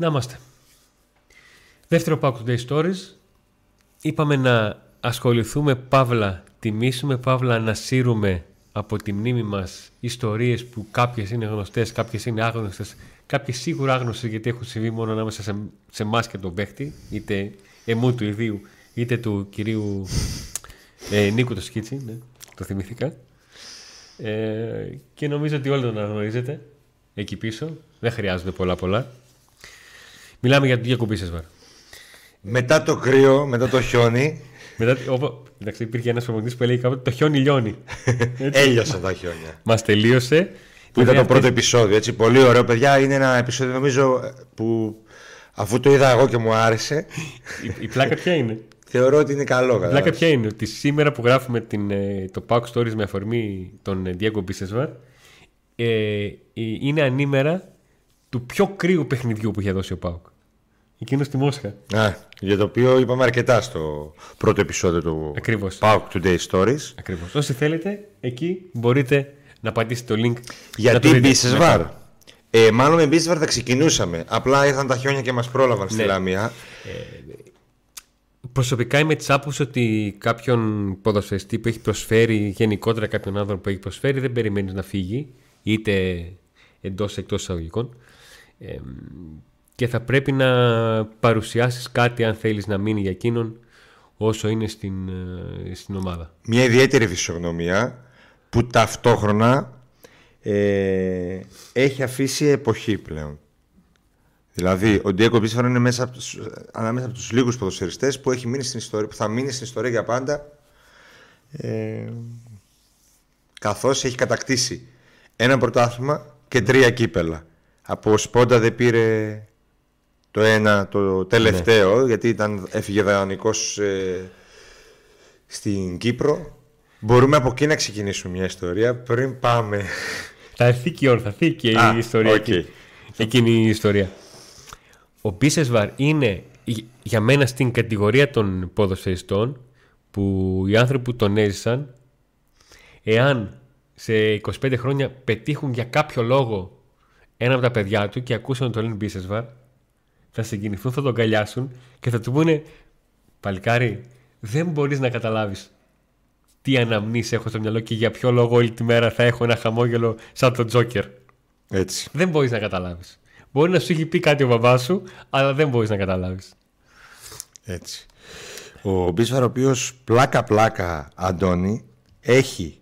Να είμαστε. Δεύτερο Pack Today Stories. Είπαμε να ασχοληθούμε, παύλα τιμήσουμε, παύλα να σύρουμε από τη μνήμη μας ιστορίες που κάποιες είναι γνωστές, κάποιες είναι άγνωστες, κάποιες σίγουρα άγνωστες γιατί έχουν συμβεί μόνο ανάμεσα σε, σε εμάς και τον παίχτη, είτε εμού του ιδίου, είτε του κυρίου ε, Νίκου το Σκίτσι, ναι, το θυμήθηκα. Ε, και νομίζω ότι όλοι τον αναγνωρίζετε εκεί πίσω. Δεν χρειάζονται πολλά πολλά. Μιλάμε για το διακοπή Σεσβάρ. Μετά το κρύο, μετά το χιόνι. Μετά, όπου, εντάξει, υπήρχε ένας προπονητής που έλεγε κάποτε το χιόνι λιώνει. Έλειωσαν τα χιόνια. Μας τελείωσε. Που ήταν το πρώτο επεισόδιο. Έτσι. Πολύ ωραίο, παιδιά. Είναι ένα επεισόδιο νομίζω που αφού το είδα εγώ και μου άρεσε. η, η πλάκα ποια είναι; Θεωρώ ότι είναι καλό. Η πλάκα ποια είναι; Ότι σήμερα που γράφουμε την, ε, το Pack Stories με αφορμή τον ε, Diego Bisesvar ε, είναι ανήμερα του πιο κρύου παιχνιδιού που είχε δώσει ο Πάουκ. Εκείνος στη Μόσχα. Α, για το οποίο είπαμε αρκετά στο πρώτο επεισόδιο του Ακριβώς. Pauk Today Stories. Ακριβώς. Όσοι θέλετε, εκεί μπορείτε να πατήσετε το link. Γιατί Μπίσεσβαρ. Ε, μάλλον με Μπίσεσβαρ θα ξεκινούσαμε. Απλά ήρθαν τα χιόνια και μας πρόλαβαν στη ναι. Λαμία. Ε, προσωπικά είμαι της άποψης ότι κάποιον ποδοσφαιριστή που έχει προσφέρει, γενικότερα κάποιον άνθρωπο που έχει προσφέρει, δεν περιμένεις να φύγει, είτε εντός εκτός εισαγωγικών. Ε, και θα πρέπει να παρουσιάσεις κάτι αν θέλεις να μείνει για εκείνον όσο είναι στην, ε, στην ομάδα. Μια ιδιαίτερη φυσιογνωμία που ταυτόχρονα ε, έχει αφήσει εποχή πλέον. Δηλαδή, ο Ντιέκο Μπίσφαρο είναι μέσα από τους, ανάμεσα από τους λίγους ποδοσφαιριστές που, έχει μείνει στην ιστορία, που θα μείνει στην ιστορία για πάντα ε, καθώς έχει κατακτήσει ένα πρωτάθλημα και τρία κύπελα. Από σπόντα δεν πήρε το ένα, το τελευταίο, ναι. γιατί ήταν, έφυγε δανεικός ε, στην Κύπρο. Μπορούμε από εκεί να ξεκινήσουμε μια ιστορία πριν πάμε. Θα έρθει και η ώρα, θα έρθει και η ιστορία. Okay. Εκείνη η ιστορία. Ο Μπίσεσβαρ είναι για μένα στην κατηγορία των ποδοσφαιριστών που οι άνθρωποι που τον έζησαν εάν σε 25 χρόνια πετύχουν για κάποιο λόγο ένα από τα παιδιά του και ακούσαν τον λένε Μπίσεσβαρ θα συγκινηθούν, θα τον καλιάσουν και θα του πούνε Παλικάρι, δεν μπορείς να καταλάβεις τι αναμνήσεις έχω στο μυαλό και για ποιο λόγο όλη τη μέρα θα έχω ένα χαμόγελο σαν τον Τζόκερ. Έτσι. Δεν μπορείς να καταλάβεις. Μπορεί να σου έχει πει κάτι ο μπαμπάς σου, αλλά δεν μπορείς να καταλάβεις. Έτσι. Ο Μπίσφαρ, ο οποίος πλάκα-πλάκα, Αντώνη, έχει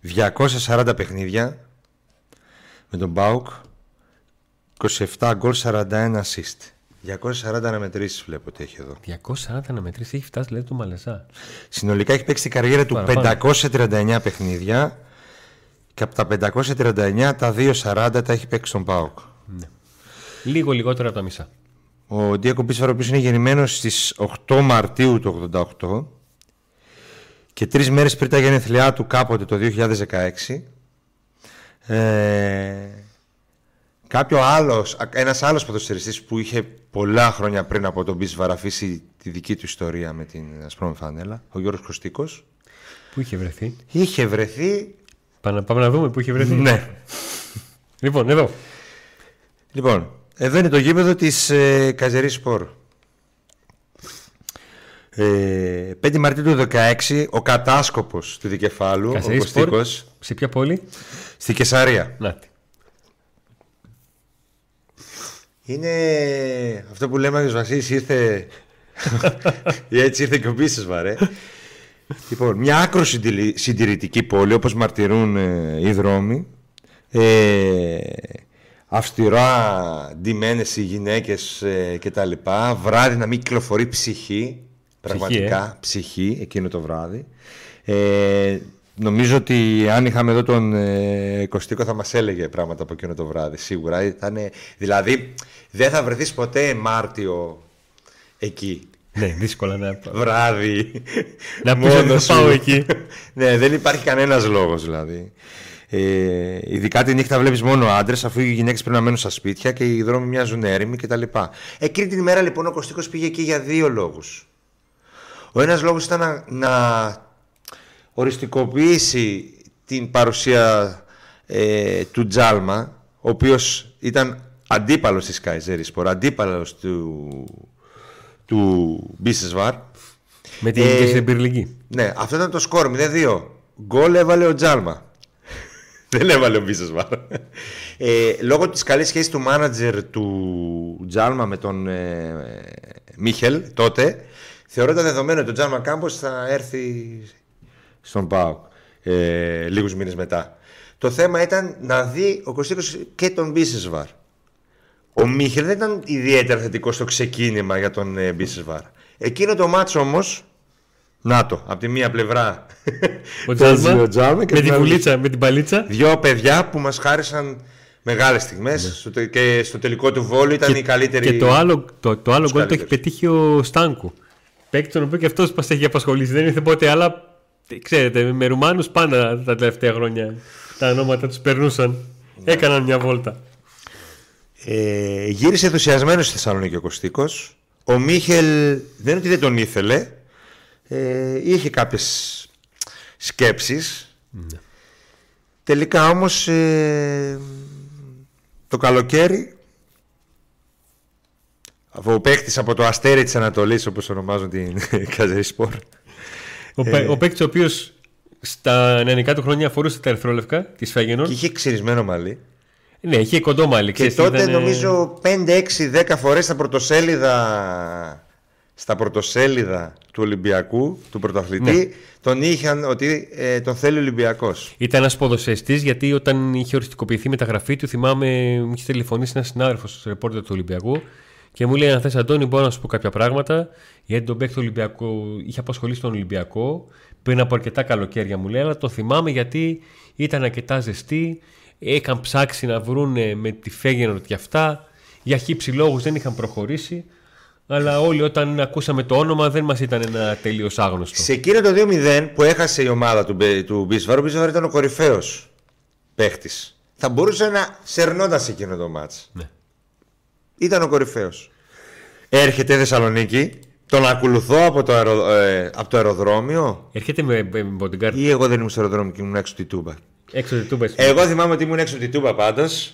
240 παιχνίδια με τον Μπάουκ, 27 γκολ, 41 assist. 240 αναμετρήσεις βλέπω ότι έχει εδώ. 240 αναμετρήσεις, έχει φτάσει λέει του Μαλεσά. Συνολικά έχει παίξει την καριέρα του 539 παιχνίδια και από τα 539 τα 240 τα έχει παίξει στον Πάοκ. Ναι. Λίγο λιγότερο από τα μισά. Ο Ντίακο Πίσφαρο, ο είναι γεννημένος στις 8 Μαρτίου του 88 και τρεις μέρες πριν τα γενεθλιά του κάποτε το 2016. Ε, Κάποιο άλλος, ένας άλλος ποδοσφαιριστής που είχε πολλά χρόνια πριν από τον Μπίσβαρ αφήσει τη δική του ιστορία με την Ασπρόμη Φανέλα, ο Γιώργος Κωστίκος. Πού είχε βρεθεί; Είχε βρεθεί... Πάμε, πάμε να δούμε πού είχε βρεθεί. Ναι. λοιπόν, εδώ. Λοιπόν, εδώ είναι το γήπεδο της ε, Καζερής Σπορ. Ε, 5 Μαρτίου του 2016, ο κατάσκοπος του δικεφάλου, ο Κωστίκος. Σε ποια πόλη; Στη Κεσαρία. Να, Είναι αυτό που λέμε ο Βασίλης ήρθε έτσι ήρθε και ο Μπίσες βαρέ Λοιπόν, μια άκρο συντηρητική πόλη όπως μαρτυρούν ε, οι δρόμοι ε, αυστηρά ντυμένες οι γυναίκες ε, και τα λοιπά βράδυ να μην κυκλοφορεί ψυχή πραγματικά ε. ψυχή εκείνο το βράδυ ε, Νομίζω ότι αν είχαμε εδώ τον ε, Κωστίκο θα μας έλεγε πράγματα από εκείνο το βράδυ σίγουρα. Ήταν, δηλαδή δεν θα βρεθείς ποτέ Μάρτιο εκεί. Ναι, δύσκολα να Βράδυ. Να πεις ότι θα πάω εκεί. ναι, δεν υπάρχει κανένας λόγος δηλαδή. Ε, ειδικά τη νύχτα βλέπεις μόνο άντρες, αφού οι γυναίκες πρέπει να μένουν στα σπίτια και οι δρόμοι μοιάζουν έρημοι κτλ. Εκείνη την ημέρα λοιπόν ο Κωστίκος πήγε εκεί για δύο λόγους. Ο ένας λόγος ήταν να, να οριστικοποιήσει την παρουσία ε, του Τζάλμα, ο οποίος ήταν αντίπαλος της Καϊζέρισπορ, αντίπαλος του, του Μπίσεσβαρ. Με την Ε, ε, στην Ναι, αυτό ήταν το σκορ 0-2. Γκολ έβαλε ο Τζάλμα. Δεν έβαλε ο Μπίσεσβαρ. Ε, λόγω της καλής σχέσης του μάνατζερ του Τζάλμα με τον ε, Μίχελ τότε, θεωρώταν δεδομένο ότι ο Τζάλμα Κάμπος θα έρθει στον ΠΑΟΚ ε, λίγους μήνες μετά. Το θέμα ήταν να δει ο Κωστίκος και τον Μπίσεσβαρ. Ο Μίχελ δεν ήταν ιδιαίτερα θετικός στο ξεκίνημα για τον ε, Μπίσεσβαρ. Εκείνο το μάτσο όμως, να το, από τη μία πλευρά Ο παίζει Τζάλμα, ο Τζάλμα και με την την άλλη- βουλίτσα, με την παλίτσα. Δυο παιδιά που μας χάρισαν μεγάλες στιγμές στο τε- και στο τελικό του βόλου ήταν η καλύτερη... Και το άλλο, το, το άλλο τους γκολ το έχει καλύτερους. πετύχει ο Στάνκου. Παίκτη τον οποίο και αυτός μας έχει απασχολήσει. Δεν ήρθε ποτέ, αλλά ε, ξέρετε, με Ρουμάνους πάντα τα τελευταία χρόνια τα ονόματα τους περνούσαν. Ναι. Έκαναν μια βόλτα. Ε, γύρισε ενθουσιασμένος στη Θεσσαλονίκη ο Κωστίκος. Ο Μίχελ δεν είναι ότι δεν τον ήθελε. Ε, είχε κάποιες σκέψεις. Τελικά όμως ε, το καλοκαίρι ο παίχτης από το αστέρι της Ανατολής όπως ονομάζουν την Καζερή Σπορ Ο, Ε. ε... ο παίκτης ο οποίος στα νεανικά του χρόνια φορούσε τα ερθρόλευκα της Φέγενορ. και είχε ξυρισμένο μαλλί. Ναι, είχε κοντό μάλι. Και ξέρεις, τότε ήταν, ε, νομίζω 5, 6, 10 φορές στα πρωτοσέλιδα, στα πρωτοσέλιδα του Ολυμπιακού, του πρωταθλητή, Ναι. τον είχαν ότι ε, τον θέλει ο Ολυμπιακός. Ήταν ένας ποδοσεστή γιατί όταν είχε οριστικοποιηθεί η μεταγραφή του, θυμάμαι, μου είχε τηλεφωνήσει ένας συνάδελφος στο ρεπόρτερ του Ολυμπιακού και μου λέει: Αν θες, Αντώνη, μπορώ να σου πω κάποια πράγματα. Γιατί τον παίκτη του Ολυμπιακού είχε απασχολήσει τον Ολυμπιακό πριν από αρκετά καλοκαίρια, μου λέει. Αλλά το θυμάμαι γιατί ήταν αρκετά ζεστή. Είχαν ψάξει να βρουν με τη Φέγενορ και αυτά. Για χύψη λόγους δεν είχαν προχωρήσει. Αλλά όλοι όταν ακούσαμε το όνομα δεν μας ήταν ένα τελείως άγνωστο. Σε εκείνο το 2-0 που έχασε η ομάδα του, Μπε- του Μπίσβαρ, ο Μπίσβαρ ήταν ο κορυφαίος παίχτης. Θα μπορούσε να σερνόταν σε εκείνο το μάτς. Ναι. Ήταν ο κορυφαίος. Έρχεται Θεσσαλονίκη, τον ακολουθώ από το, αερο, ε, από το αεροδρόμιο Έρχεται με, με bodyguard ή εγώ δεν ήμουν στο αεροδρόμιο και ήμουν έξω από τη Τούμπα. Έξω του τούμπα. Εγώ θυμάμαι ότι ήμουν έξω από τη Τούμπα πάντως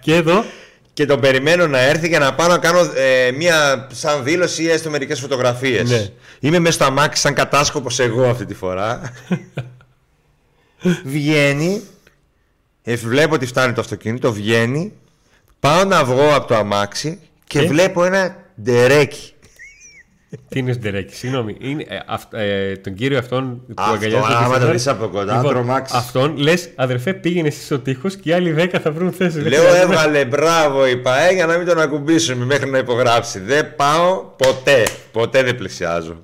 Και εδώ; Και τον περιμένω να έρθει για να πάω να κάνω ε, μία σαν δήλωση ή έστω μερικές φωτογραφίες. Ναι. Είμαι μέσα στο αμάξι σαν κατάσκοπος εγώ αυτή τη φορά. βγαίνει, ε, βλέπω ότι φτάνει το αυτοκίνητο, βγαίνει, πάω να βγω από το αμάξι και, Και; βλέπω ένα ντερέκι. Τι είναι Σντερέκη, συγγνώμη. Είναι, ε, αυτ- ε, τον κύριο αυτόν που Αυτό, αγκαλιάζει τον άμα Christopher. το δεις από κοντά, τρομάξεις. Αυτόν λες, αδερφέ, πήγαινε εσύ στο τείχος και οι άλλοι δέκα θα βρουν θέση. Λέω έβγαλε μπράβο η ΠαΕ για να μην τον ακουμπήσουμε μέχρι να υπογράψει. Δεν πάω ποτέ, ποτέ δεν πλησιάζω.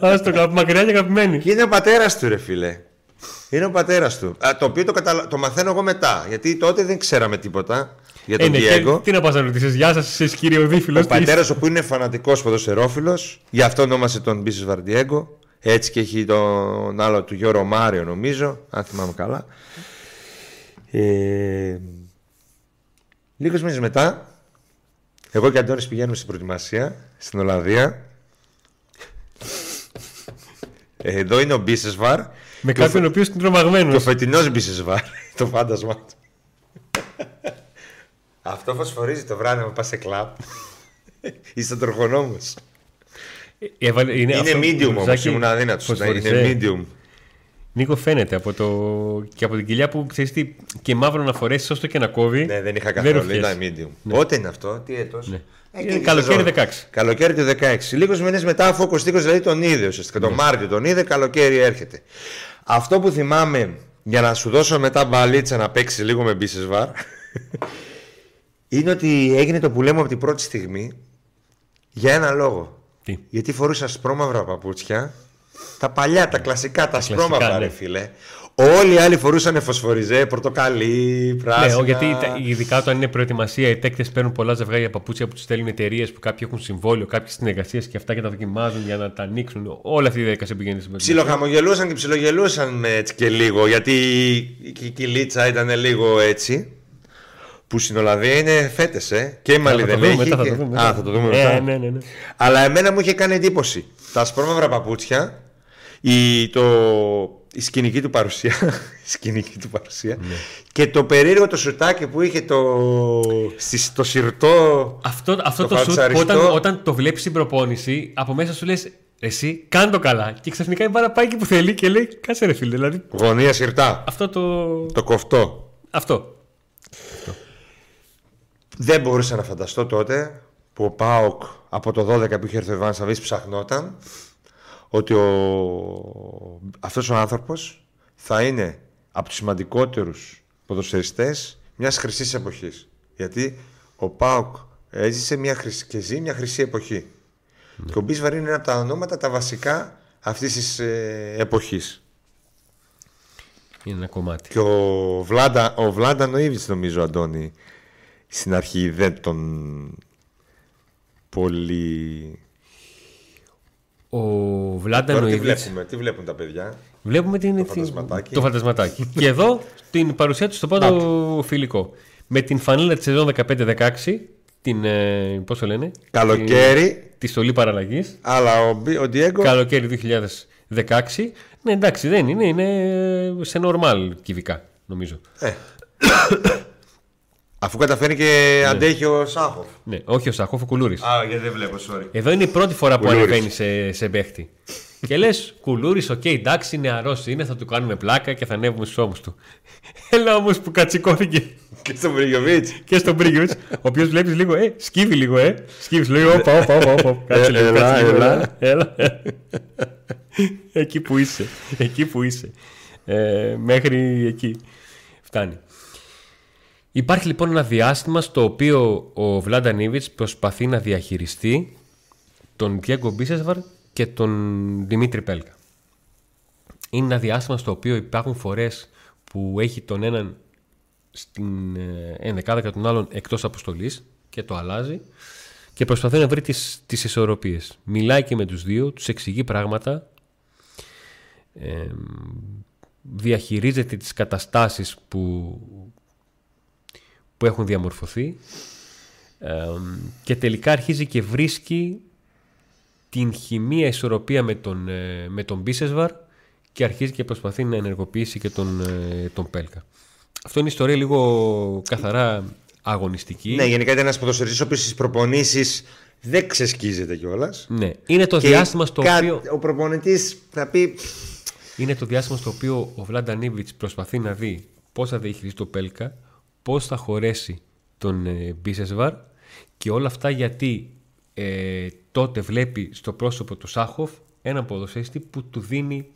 Α το κάπου μακριά και αγαπημένοι. Και είναι ο πατέρας του, ρε φίλε. Είναι ο πατέρας του. Α, το οποίο το, καταλα... το μαθαίνω εγώ μετά. Γιατί τότε δεν ξέραμε τίποτα για Ε, τον ναι, και Diego. τι να πας να ρωτήσεις, Γεια σας, εσείς κύριε Οδύφιλος. Ο πατέρας ο που είναι φανατικός ποδοσφαιρόφιλος, γι' αυτό ονόμασε τον Μπίσι Βαρντιέγκο. Έτσι και έχει τον άλλο του Γιώργο Μάριο, νομίζω, αν θυμάμαι καλά. Ε, Λίγου μήνες μετά, εγώ και ο Αντώνης πηγαίνουμε στην προετοιμασία στην Ολλανδία. Ε, Εδώ είναι ο Μπίσεσβαρ Με και ο κάποιον ο οποίος είναι τρομαγμένος. και ο φετινό Μπίσεσβαρ, το φάντασμα του. Αυτό φωσφορίζει το βράδυ να πας σε κλαμπ. Είσαι τροχονόμος. Είναι, Είναι medium όμως, Ζάκη, ήμουν αδύνατος. φωσφορισέ. Είναι medium. Νίκο, φαίνεται από το... και από την κοιλιά που ξέρεις τι, και μαύρο να φορέσεις, ώστο και να κόβει. Ναι, δεν είχα δεν καθόλου. ρουφιές. Ήταν medium. Πότε είναι αυτό, τι έτος; Ναι. Είναι καλοκαίρι 16. Καλοκαίρι του 16. Λίγους μήνες μετά, αφού ο Κωστίκος δηλαδή τον είδε ουσιαστικά. Ναι. Τον Μάρτιο τον είδε, καλοκαίρι έρχεται. Αυτό που θυμάμαι για να σου δώσω μετά μπαλίτσα να παίξεις λίγο με Μπίσεσβαρ είναι ότι έγινε το που λέμε από την πρώτη στιγμή για ένα λόγο. Τι; Γιατί φορούσα σπρώμαυρα παπούτσια. Τα παλιά, τα κλασικά, τα κλασικά, σπρώμαυρα, ναι. ρε φίλε. Όλοι οι άλλοι φορούσαν φωσφοριζέ, πορτοκαλί, πράσινα. Ναι, γιατί τα- ειδικά όταν είναι προετοιμασία, οι παίκτε παίρνουν πολλά ζευγάρια παπούτσια που τους στέλνουν εταιρείες που κάποιοι έχουν συμβόλαιο, κάποιες συνεργασίες και αυτά και τα δοκιμάζουν για να τα ανοίξουν. Όλη αυτή η διαδικασία πηγαίνει στην προετοιμασία. Ψιλοχαμογελούσαν και ψιλογελούσαν με έτσι και λίγο, γιατί η η κυλίτσα ήταν λίγο έτσι. Που στην Ολλανδία είναι φέτες, ε. Και η Μαλή Θα το δεν δούμε έχει. μετά, θα και- το δούμε Α, μετά. θα το δούμε Ε, μετά. ναι, ναι, ναι. Αλλά εμένα μου είχε κάνει εντύπωση. Τα σπρώμαυρα παπούτσια, η, το, η σκηνική του παρουσία, η σκηνική του παρουσία και το περίεργο το σουτάκι που είχε το, στις- το σιρτό Αυτό, αυτό Το το, σουτ που φατσαριστό. όταν, όταν το βλέπεις στην προπόνηση, από μέσα σου λες: Εσύ, κάνε το καλά. Και ξαφνικά η μπάρα πάει εκεί που θέλει και λέει: Κάτσε ρε φίλε. Δηλαδή, γωνία σιρτά, αυτό το. το κοφτό. Αυτό. Δεν μπορούσα να φανταστώ τότε που ο Πάοκ από το 12 που είχε έρθει ο Ιβάν Σαββής ψαχνόταν ότι ο... αυτός ο άνθρωπος θα είναι από τους σημαντικότερους ποδοσφαιριστές μιας χρυσής εποχής. Γιατί ο Πάοκ έζησε μια χρυσή, και ζει μια χρυσή εποχή. Και ο Μπίσβαρ είναι ένα από τα ονόματα τα βασικά αυτής της ε, εποχής. Είναι ένα κομμάτι. Και ο Βλάντα, ο Βλάντα Νοήβιτς νομίζω Αντώνη στην αρχή δεν τον πολύ... Ο Βλάντα Τώρα τι Νοήβιτς βλέπουμε, τι βλέπουν τα παιδιά; Βλέπουμε την, Το την- φαντασματάκι. το φαντασματάκι. και εδώ την παρουσία του στο πρώτο φιλικό. Με την φανέλα της σεζόν 15-16, την. Ε, πώς το λένε, Καλοκαίρι, τη στολή παραλλαγής. αλλά ο, Μπι- ο Ντιέγκο Καλοκαίρι 2016. Ναι, εντάξει, δεν είναι. Είναι σε νορμάλ κυβικά, νομίζω. ε, αφού καταφέρει και αντέχει ο Σάχοφ. Ναι, όχι ο Σάχοφ, ο Κουλούρης. Α, γιατί δεν βλέπω, sorry. Εδώ είναι η πρώτη φορά που Κουλούρης. ανεβαίνει σε, σε παίχτη. και λες, Κουλούρης, οκ, εντάξει, νεαρός είναι, θα του κάνουμε πλάκα και θα ανέβουμε στους ώμους του. Έλα όμως που κατσικώθηκε Και στον Πρίγιοβιτς. και στον Πρίγιοβιτς, ο οποίος βλέπεις λίγο, ε, σκύβει λίγο, ε. Σκύβεις, λέει, όπα, όπα, όπα, όπα. Κάτσε Ε, λίγο, έλα, κάτσε λίγο, έλα. έλα. εκεί που είσαι, εκεί που είσαι. Ε, μέχρι εκεί φτάνει. Υπάρχει λοιπόν ένα διάστημα στο οποίο ο Βλάντα Νίβιτς προσπαθεί να διαχειριστεί τον Διέγκο Μπίσεσβαρ και τον Δημήτρη Πέλκα. Είναι ένα διάστημα στο οποίο υπάρχουν φορές που έχει τον έναν στην ε, ενδεκάδα και τον άλλον εκτός αποστολής και το αλλάζει και προσπαθεί να βρει τις, τις ισορροπίες. Μιλάει και με τους δύο, τους εξηγεί πράγματα, ε, διαχειρίζεται τις καταστάσεις που, που έχουν διαμορφωθεί ε, και τελικά αρχίζει και βρίσκει την χημεία ισορροπία με τον, ε, με τον Μπίσεσβαρ και αρχίζει και προσπαθεί να ενεργοποιήσει και τον, ε, τον Πέλκα. Αυτό είναι ιστορία λίγο καθαρά αγωνιστική. Ναι, γενικά ήταν ένας ποδοσφαιριστής ο οποίος στις προπονήσεις δεν ξεσκίζεται κιόλας. Ναι. Είναι το διάστημα στο οποίο... Ο προπονητής θα πει. Είναι το διάστημα στο οποίο ο Βλάντα Νίβιτς προσπαθεί να δει πώς θα διαχειριστεί το Πέλκα, πώς θα χωρέσει τον ε, Μπίσεσβαρ και όλα αυτά γιατί ε, τότε βλέπει στο πρόσωπο του Σάχοφ έναν ποδοσφαιριστή που του δίνει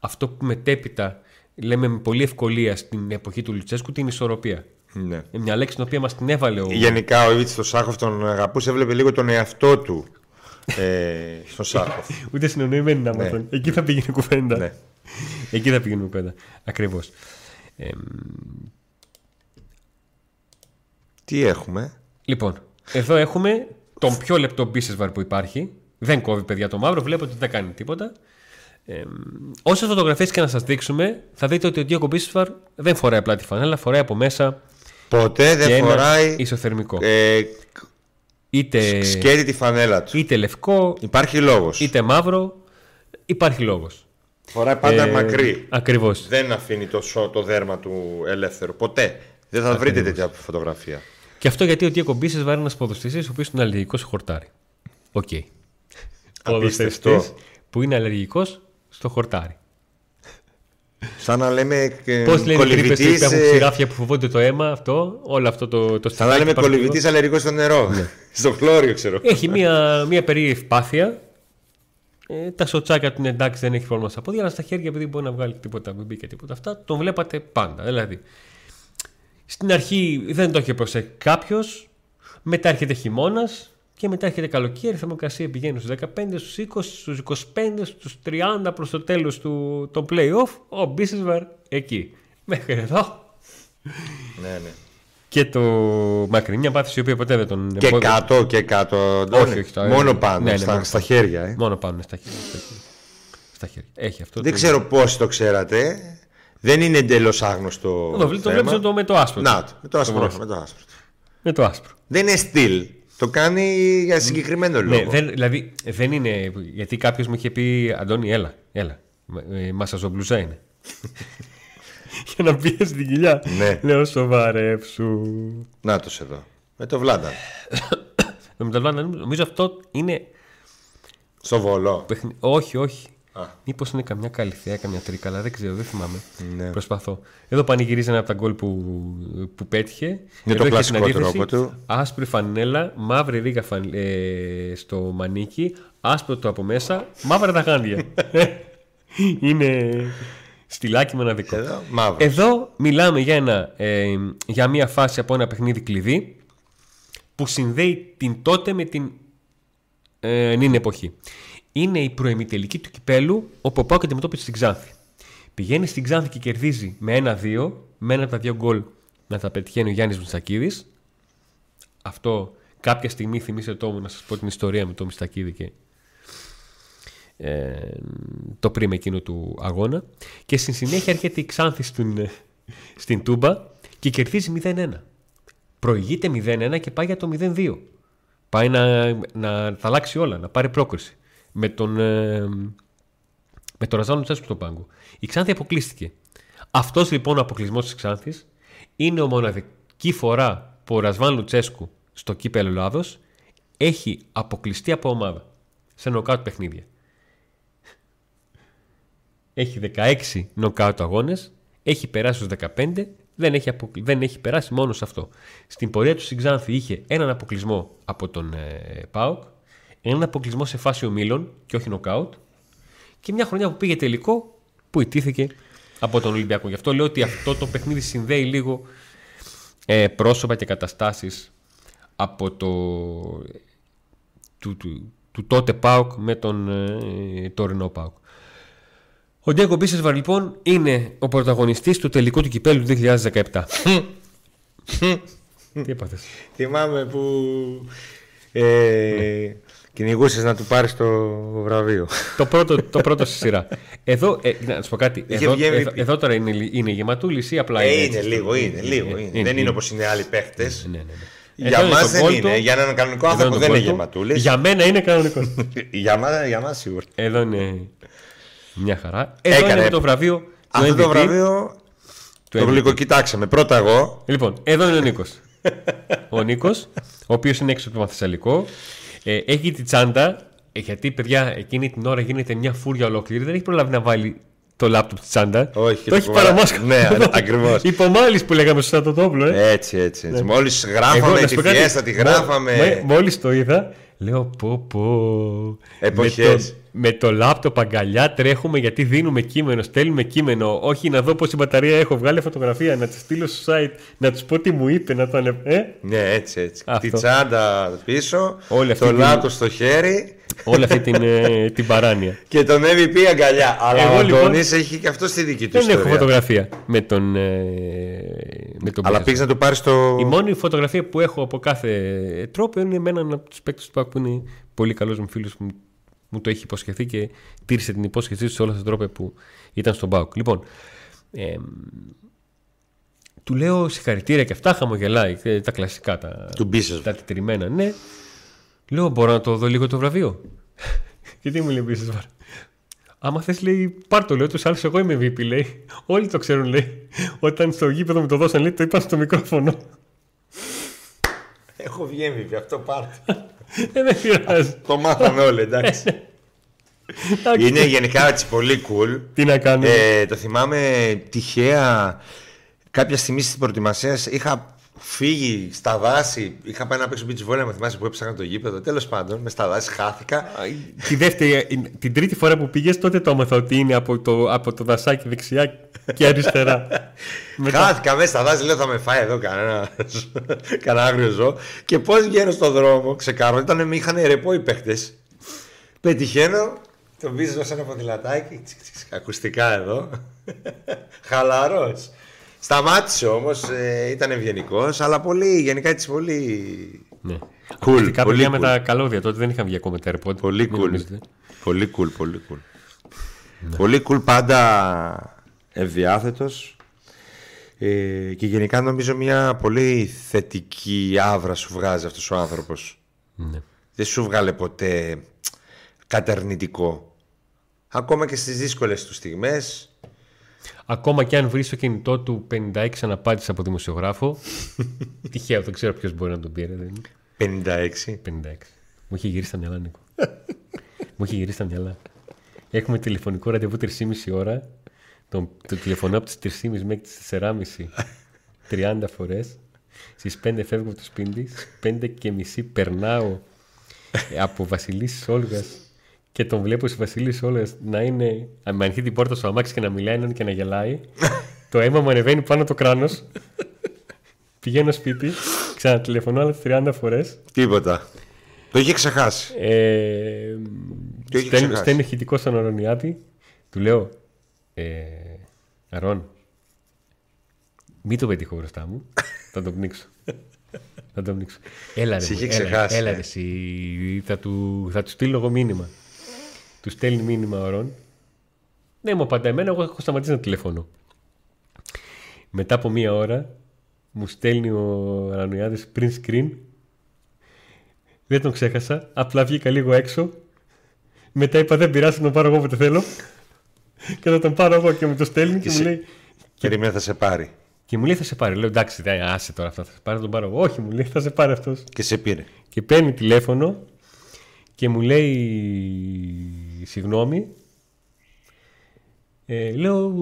αυτό που μετέπειτα λέμε με πολύ ευκολία στην εποχή του Λουτσέσκου την ισορροπία. Ναι. Ε, Μια λέξη την οποία μας την έβαλε ο... Γενικά ο Ιβίτ το Σάχοφ τον αγαπούσε, έβλεπε λίγο τον εαυτό του ε, στον Σάχοφ. Ούτε συνονοημένοι να ήμασταν. Εκεί θα πήγαινε η κουβέντα. ναι. Εκεί θα πήγαινε η κουβέντα. Ακριβώς. Ε, Τι έχουμε; Λοιπόν, εδώ έχουμε τον πιο λεπτό Μπίσεσβαρ που υπάρχει. Δεν κόβει παιδιά το μαύρο, βλέπετε ότι δεν κάνει τίποτα. Ε, Όσες φωτογραφίες και να σας δείξουμε, θα δείτε ότι ο Ντίοκο Μπίσεσβαρ δεν φοράει απλά τη φανέλα, φοράει από μέσα Ποτέ και δεν ένα φοράει. ισοθερμικό. Ε, είτε, σκέτη τη φανέλα του. είτε λευκό, Υπάρχει λόγος. είτε μαύρο. Υπάρχει λόγος. Φοράει πάντα μακρύ. Ακριβώς. Δεν αφήνει το, σο- το δέρμα του ελεύθερο. Ποτέ. Δεν θα βρείτε τέτοια φωτογραφία. Και αυτό γιατί ο Ντιέγκο Μπίσεσβαρ είναι ένας ποδοσφαιριστής ο οποίος είναι αλλεργικός σε χορτάρι. Οκ. Απίστευτο. Ποδοσφαιριστής που είναι αλλεργικός στο χορτάρι. Σαν να λέμε ε, Πώς λένε οι Τρύπες κολυμβητής, που έχουν ε, ξυράφια που φοβούνται το αίμα, αυτό, όλο αυτό το, το Σαν να λέμε στιχάκι κολυμβητής αλλεργικό στο νερό. Ναι. στο χλώριο, ξέρω. Έχει μία, μία περίεργη ευπάθεια. Ε, τα σοτσάκια του είναι εντάξει, δεν έχει πρόβλημα στα πόδια, αλλά στα χέρια επειδή μπορεί να βγάλει τίποτα, μην μπει και τίποτα αυτά, τον βλέπατε πάντα. Δηλαδή, στην αρχή δεν το είχε προσέξει κάποιος, μετά έρχεται χειμώνας και μετά έρχεται καλοκαίρι, η θερμοκρασία πηγαίνει στους 15, στους 20, στους 25, στους 30 προς το τέλος του το playoff. Ο Μπίσεσβαρ εκεί. Μέχρι εδώ. ναι, ναι. Και το μακρινή, μια πάθηση η οποία ποτέ δεν τον. Και ποτέ- κάτω και κάτω. Όχι, Αντώνη. όχι, τα- μόνο πάνω, ναι, ναι, στα, μόνο στα πάνω. χέρια. Ε. Μόνο πάνω στα χέρια. Στα χέρια. Στα χέρια. Έχει αυτό. Δεν το... ξέρω πώς το ξέρατε. Δεν είναι εντελώς άγνωστο. Το, βλέ- το θέμα. βλέπεις το με το άσπρο. Να, το, με το άσπρο. βλέπεις. με το άσπρο. Με το άσπρο. Δεν είναι στυλ. Το κάνει για συγκεκριμένο λόγο. Ναι, δεν, δηλαδή δεν είναι. Γιατί κάποιος μου είχε πει Αντώνη, έλα, έλα. Ε, Μασαζομπλουζά είναι. Για να πιέσει την κοιλιά. Ναι. Λέω σοβαρέψου. Να το εδώ. Με το Βλάντα. Με το Βλάντα, νομίζω αυτό είναι. Στο βολό. παιχνι- Όχι, όχι. Α. Μήπως είναι καμιά καλυθέα, καμιά τρίκα, αλλά δεν ξέρω, δεν θυμάμαι. Ναι. Προσπαθώ. Εδώ πανηγυρίζει ένα από τα γκολ που, που πέτυχε. Είναι Εδώ το έχει κλασικό την αντίθεση. τρόπο του. Άσπρη φανέλα, μαύρη ρίγα φαν- ε, στο μανίκι, άσπρο το από μέσα, μαύρα τα γάντια. είναι στυλάκι μοναδικό. Εδώ, μαύρος. Εδώ μιλάμε για, ένα, ε, για μια φάση από ένα παιχνίδι κλειδί που συνδέει την τότε με την ε, νυν εποχή. Είναι η προεμιτελική του κυπέλου όπου ο Πάοκ αντιμετώπισε στην Ξάνθη. Πηγαίνει στην Ξάνθη και κερδίζει με ένα-δύο, με ένα από τα δύο γκολ να τα πετυχαίνει ο Γιάννης Μιστακίδης. Αυτό κάποια στιγμή θυμίστε το μου να σας πω την ιστορία με το Μιστακίδη και ε, το πριν εκείνο του αγώνα. Και στη συνέχεια έρχεται η Ξάνθη στην, ε, στην Τούμπα και κερδίζει 0-1. Προηγείται 0-1 και πάει για το 0-2. Πάει να, να τα αλλάξει όλα, να πάρει πρόκριση. Με τον, ε, με τον Ραζάνο Τσέσκου στον πάγκο. Η Ξάνθη αποκλείστηκε. Αυτός λοιπόν ο αποκλεισμός της Ξάνθης είναι ο μοναδική φορά που ο Ρασβάν Λουτσέσκου στο κύπελο Ελλάδος έχει αποκλειστεί από ομάδα σε νοκάουτ παιχνίδια. Έχει 16 νοκάουτ αγώνες, έχει περάσει στους 15, δεν έχει, αποκλει... δεν έχει περάσει μόνο σε αυτό. Στην πορεία του στην Ξάνθη είχε έναν αποκλεισμό από τον ε, ΠΑΟΚ, έναν αποκλεισμό σε φάση ομίλων και όχι νοκάουτ και μια χρονιά που πήγε τελικό που ιτήθηκε από τον Ολυμπιακό. Γι' αυτό λέω ότι αυτό το παιχνίδι συνδέει λίγο ε, πρόσωπα και καταστάσεις από το του, του, του τότε ΠΑΟΚ με τον ε, τωρινό ΠΑΟΚ. Ο Ντέγκο Μπίσεσβαρ λοιπόν είναι ο πρωταγωνιστής του τελικού του κυπέλου του 2017. Τι έπαθες; Θυμάμαι που ε, κυνηγούσες να του πάρεις το βραβείο. το, πρώτο, το πρώτο στη σειρά. Εδώ, ε, να σου πω κάτι. Είχε Εδώ, βγει εδώ, MVP. εδώ τώρα είναι, είναι γεματούλης ή απλά Ε, είναι. είναι έτσι; λίγο, είναι λίγο. είναι. Δεν είναι όπως είναι άλλοι παίχτες. Ναι, ναι, ναι. Για Εδώ είναι μας το δεν γκολ είναι. του. Για έναν κανονικό Εδώ άνθρωπο το δεν γκολ είναι του. γεματούλης. Για μένα είναι κανονικός. Για μας, για μας σίγουρα. Εδώ είναι μια χαρά. Εδώ Έκανε. είναι το βραβείο του Αυτό το MVP. βραβείο Του το MVP. γλυκοκοιτάξαμε. Πρώτα εγώ. Λοιπόν, εδώ είναι ο Νίκος. ο Νίκος, ο οποίος είναι έξω από το Μαθησαλικό. Ε, έχει τη τσάντα, ε, γιατί παιδιά εκείνη την ώρα γίνεται μια φούρια ολόκληρη. Δεν έχει προλάβει να βάλει το λάπτοπ στη τσάντα. Όχι, το έχει κουβαλά- παραμάσκα. Ναι, ακριβώς. Υπομάλης που λέγαμε στο Σατοτόπουλο, ε. Έτσι, έτσι. έτσι. Μόλις Εγώ, γράφαμε να τη σου πω κάτι, φιέστα, τη μο- γράφαμε. Μόλι το είδα, λέω πω πω. Εποχές. Με το, με το λάπτοπ αγκαλιά τρέχουμε γιατί δίνουμε κείμενο, στέλνουμε κείμενο. Όχι να δω πόση μπαταρία έχω, βγάλε φωτογραφία, να τη στείλω στο site, να τους πω τι μου είπε, να το ανε... ε; Ναι, έτσι, έτσι. Αυτό. Τη τσάντα πίσω, Όλη αυτή το την- λάπτο στο χέρι Όλη αυτή την, ε, την παράνοια. και τον MVP αγκαλιά. Αλλά Εγώ, ο λοιπόν, Αντώνης έχει και αυτό στη δική του Δεν έχω ιστορία. φωτογραφία με τον. Ε, με τον Αλλά Μπέζο. πήγες να του πάρεις το. Η μόνη φωτογραφία που έχω από κάθε τρόπο είναι με έναν από τους παίκτες του ΠΑΚ που είναι πολύ καλός μου φίλος που μου το έχει υποσχεθεί και τήρησε την υπόσχεσή του σε όλα τα τρόπια που ήταν στον ΠΑΟΚ. Λοιπόν, ε, του λέω συγχαρητήρια και αυτά, χαμογελάει. ε, Τα κλασικά, τα, Του Μπίσεσβαρ. τα τετριμένα, ναι. Λέω, μπορώ να το δω λίγο το βραβείο. και τι μου λέει πίσω, βαρ. Άμα θες, λέει, πάρ το λέω, τους άλλους εγώ είμαι VP, λέει. Όλοι το ξέρουν, λέει. Όταν στο γήπεδο μου το δώσαν, λέει, το είπαν στο μικρόφωνο. Έχω βγει MVP, αυτό πάρτε. Ε, δεν πειράζει. το μάθαμε όλοι, εντάξει. Εντάξει, Είναι γενικά έτσι πολύ cool. Τι να κάνω. Ε, το θυμάμαι τυχαία κάποια στιγμή στην προετοιμασία είχα φύγει στα δάση. Είχα πάει να παίξω beach volley, με θυμάσαι που έψαχνα το γήπεδο. Τέλος πάντων, μες στα δάση χάθηκα. Τη δεύτερη, την τρίτη φορά που πήγες τότε το έμαθα ότι είναι από το, από το δασάκι δεξιά και αριστερά. Μετά, Χάθηκα μέσα στα δάση, λέω θα με φάει εδώ κανένας, κανένα άγριο ζώο. Και πώς βγαίνω στον δρόμο, ξεκάρω, ήταν, με είχαν ρεπό οι παίχτε. Πετυχαίνω, τον βίζω σε ένα ποδηλατάκι, τσικ, τσικ, τσικ, ακουστικά εδώ. Χαλαρός. Σταμάτησε όμως, ε, ήταν ευγενικός, αλλά πολύ, γενικά έτσι πολύ. ναι. Cool, Ακουστικά πολύ παιδιά με cool. τα καλώδια τότε δεν είχαν βγει ακόμα τα AirPods. Πολύ Μην cool. νομίζετε. Πολύ cool, πολύ cool. Πολύ cool, πάντα ευδιάθετος ε, και γενικά νομίζω μια πολύ θετική άβρα σου βγάζει αυτός ο άνθρωπος. Ναι. Δεν σου βγάλε ποτέ κατερνητικό. Ακόμα και στις δύσκολες τους στιγμές Ακόμα και αν βρεις στο κινητό του 56 αναπάντηση από δημοσιογράφο. τυχαίο, δεν ξέρω ποιος μπορεί να τον πήρε. Δεν είναι. 56. 56. Μου είχε γυρίσει τα μυαλά, Νίκο. Μου είχε γυρίσει τα μυαλά. Έχουμε τηλεφωνικό ραντεβού 3,5 ώρα. Το, το τηλεφωνώ από τις 3,5 μέχρι τις 4,5 30 φορές. Στις 5 φεύγω από το σπίτι. Στις 5 και μισή περνάω ε, από Βασιλής Όλγας και τον βλέπω στη Βασιλή Όλγα να είναι. Με ανοιχτή την πόρτα στο αμάξι και να μιλάει έναν και να γελάει. το αίμα μου ανεβαίνει πάνω το κράνος. Πηγαίνω σπίτι, ξανατηλεφωνώ άλλες 30 φορές. Τίποτα. Το είχε ξεχάσει. Ε, Το έχει στέλνει, ξεχάσει. στέλνει ηχητικό στον Ορονιάτη. Του λέω, ε, Αρών, μην το πετύχω μπροστά μου. θα τον πνίξω. θα τον πνίξω. Έλα ρε, Σε είχε μου, έλα, ξεχάσει, έλα ε. ρε, εσύ, θα, του, θα του στείλω εγώ μήνυμα. Του στέλνει μήνυμα ο Αρών. Ναι, μου απαντά εμένα, εγώ έχω σταματήσει να τηλεφωνώ. Μετά από μία ώρα μου στέλνει ο Αρανοιάδης print screen δεν τον ξέχασα. Απλά βγήκα λίγο έξω. Μετά είπα δεν πειράζει, θα τον πάρω εγώ όποτε θέλω. και θα τον πάρω εγώ και μου το στέλνει και, Και μου σε- λέει. Περιμένει θα σε πάρει. Και μου λέει θα σε πάρει. Λέω εντάξει, δεν, άσε τώρα αυτά. Θα σε πάρει, θα τον πάρω εγώ. Όχι, μου λέει θα σε πάρει αυτός. Και σε πήρε. Και παίρνει τηλέφωνο και μου λέει συγγνώμη. Ε, λέω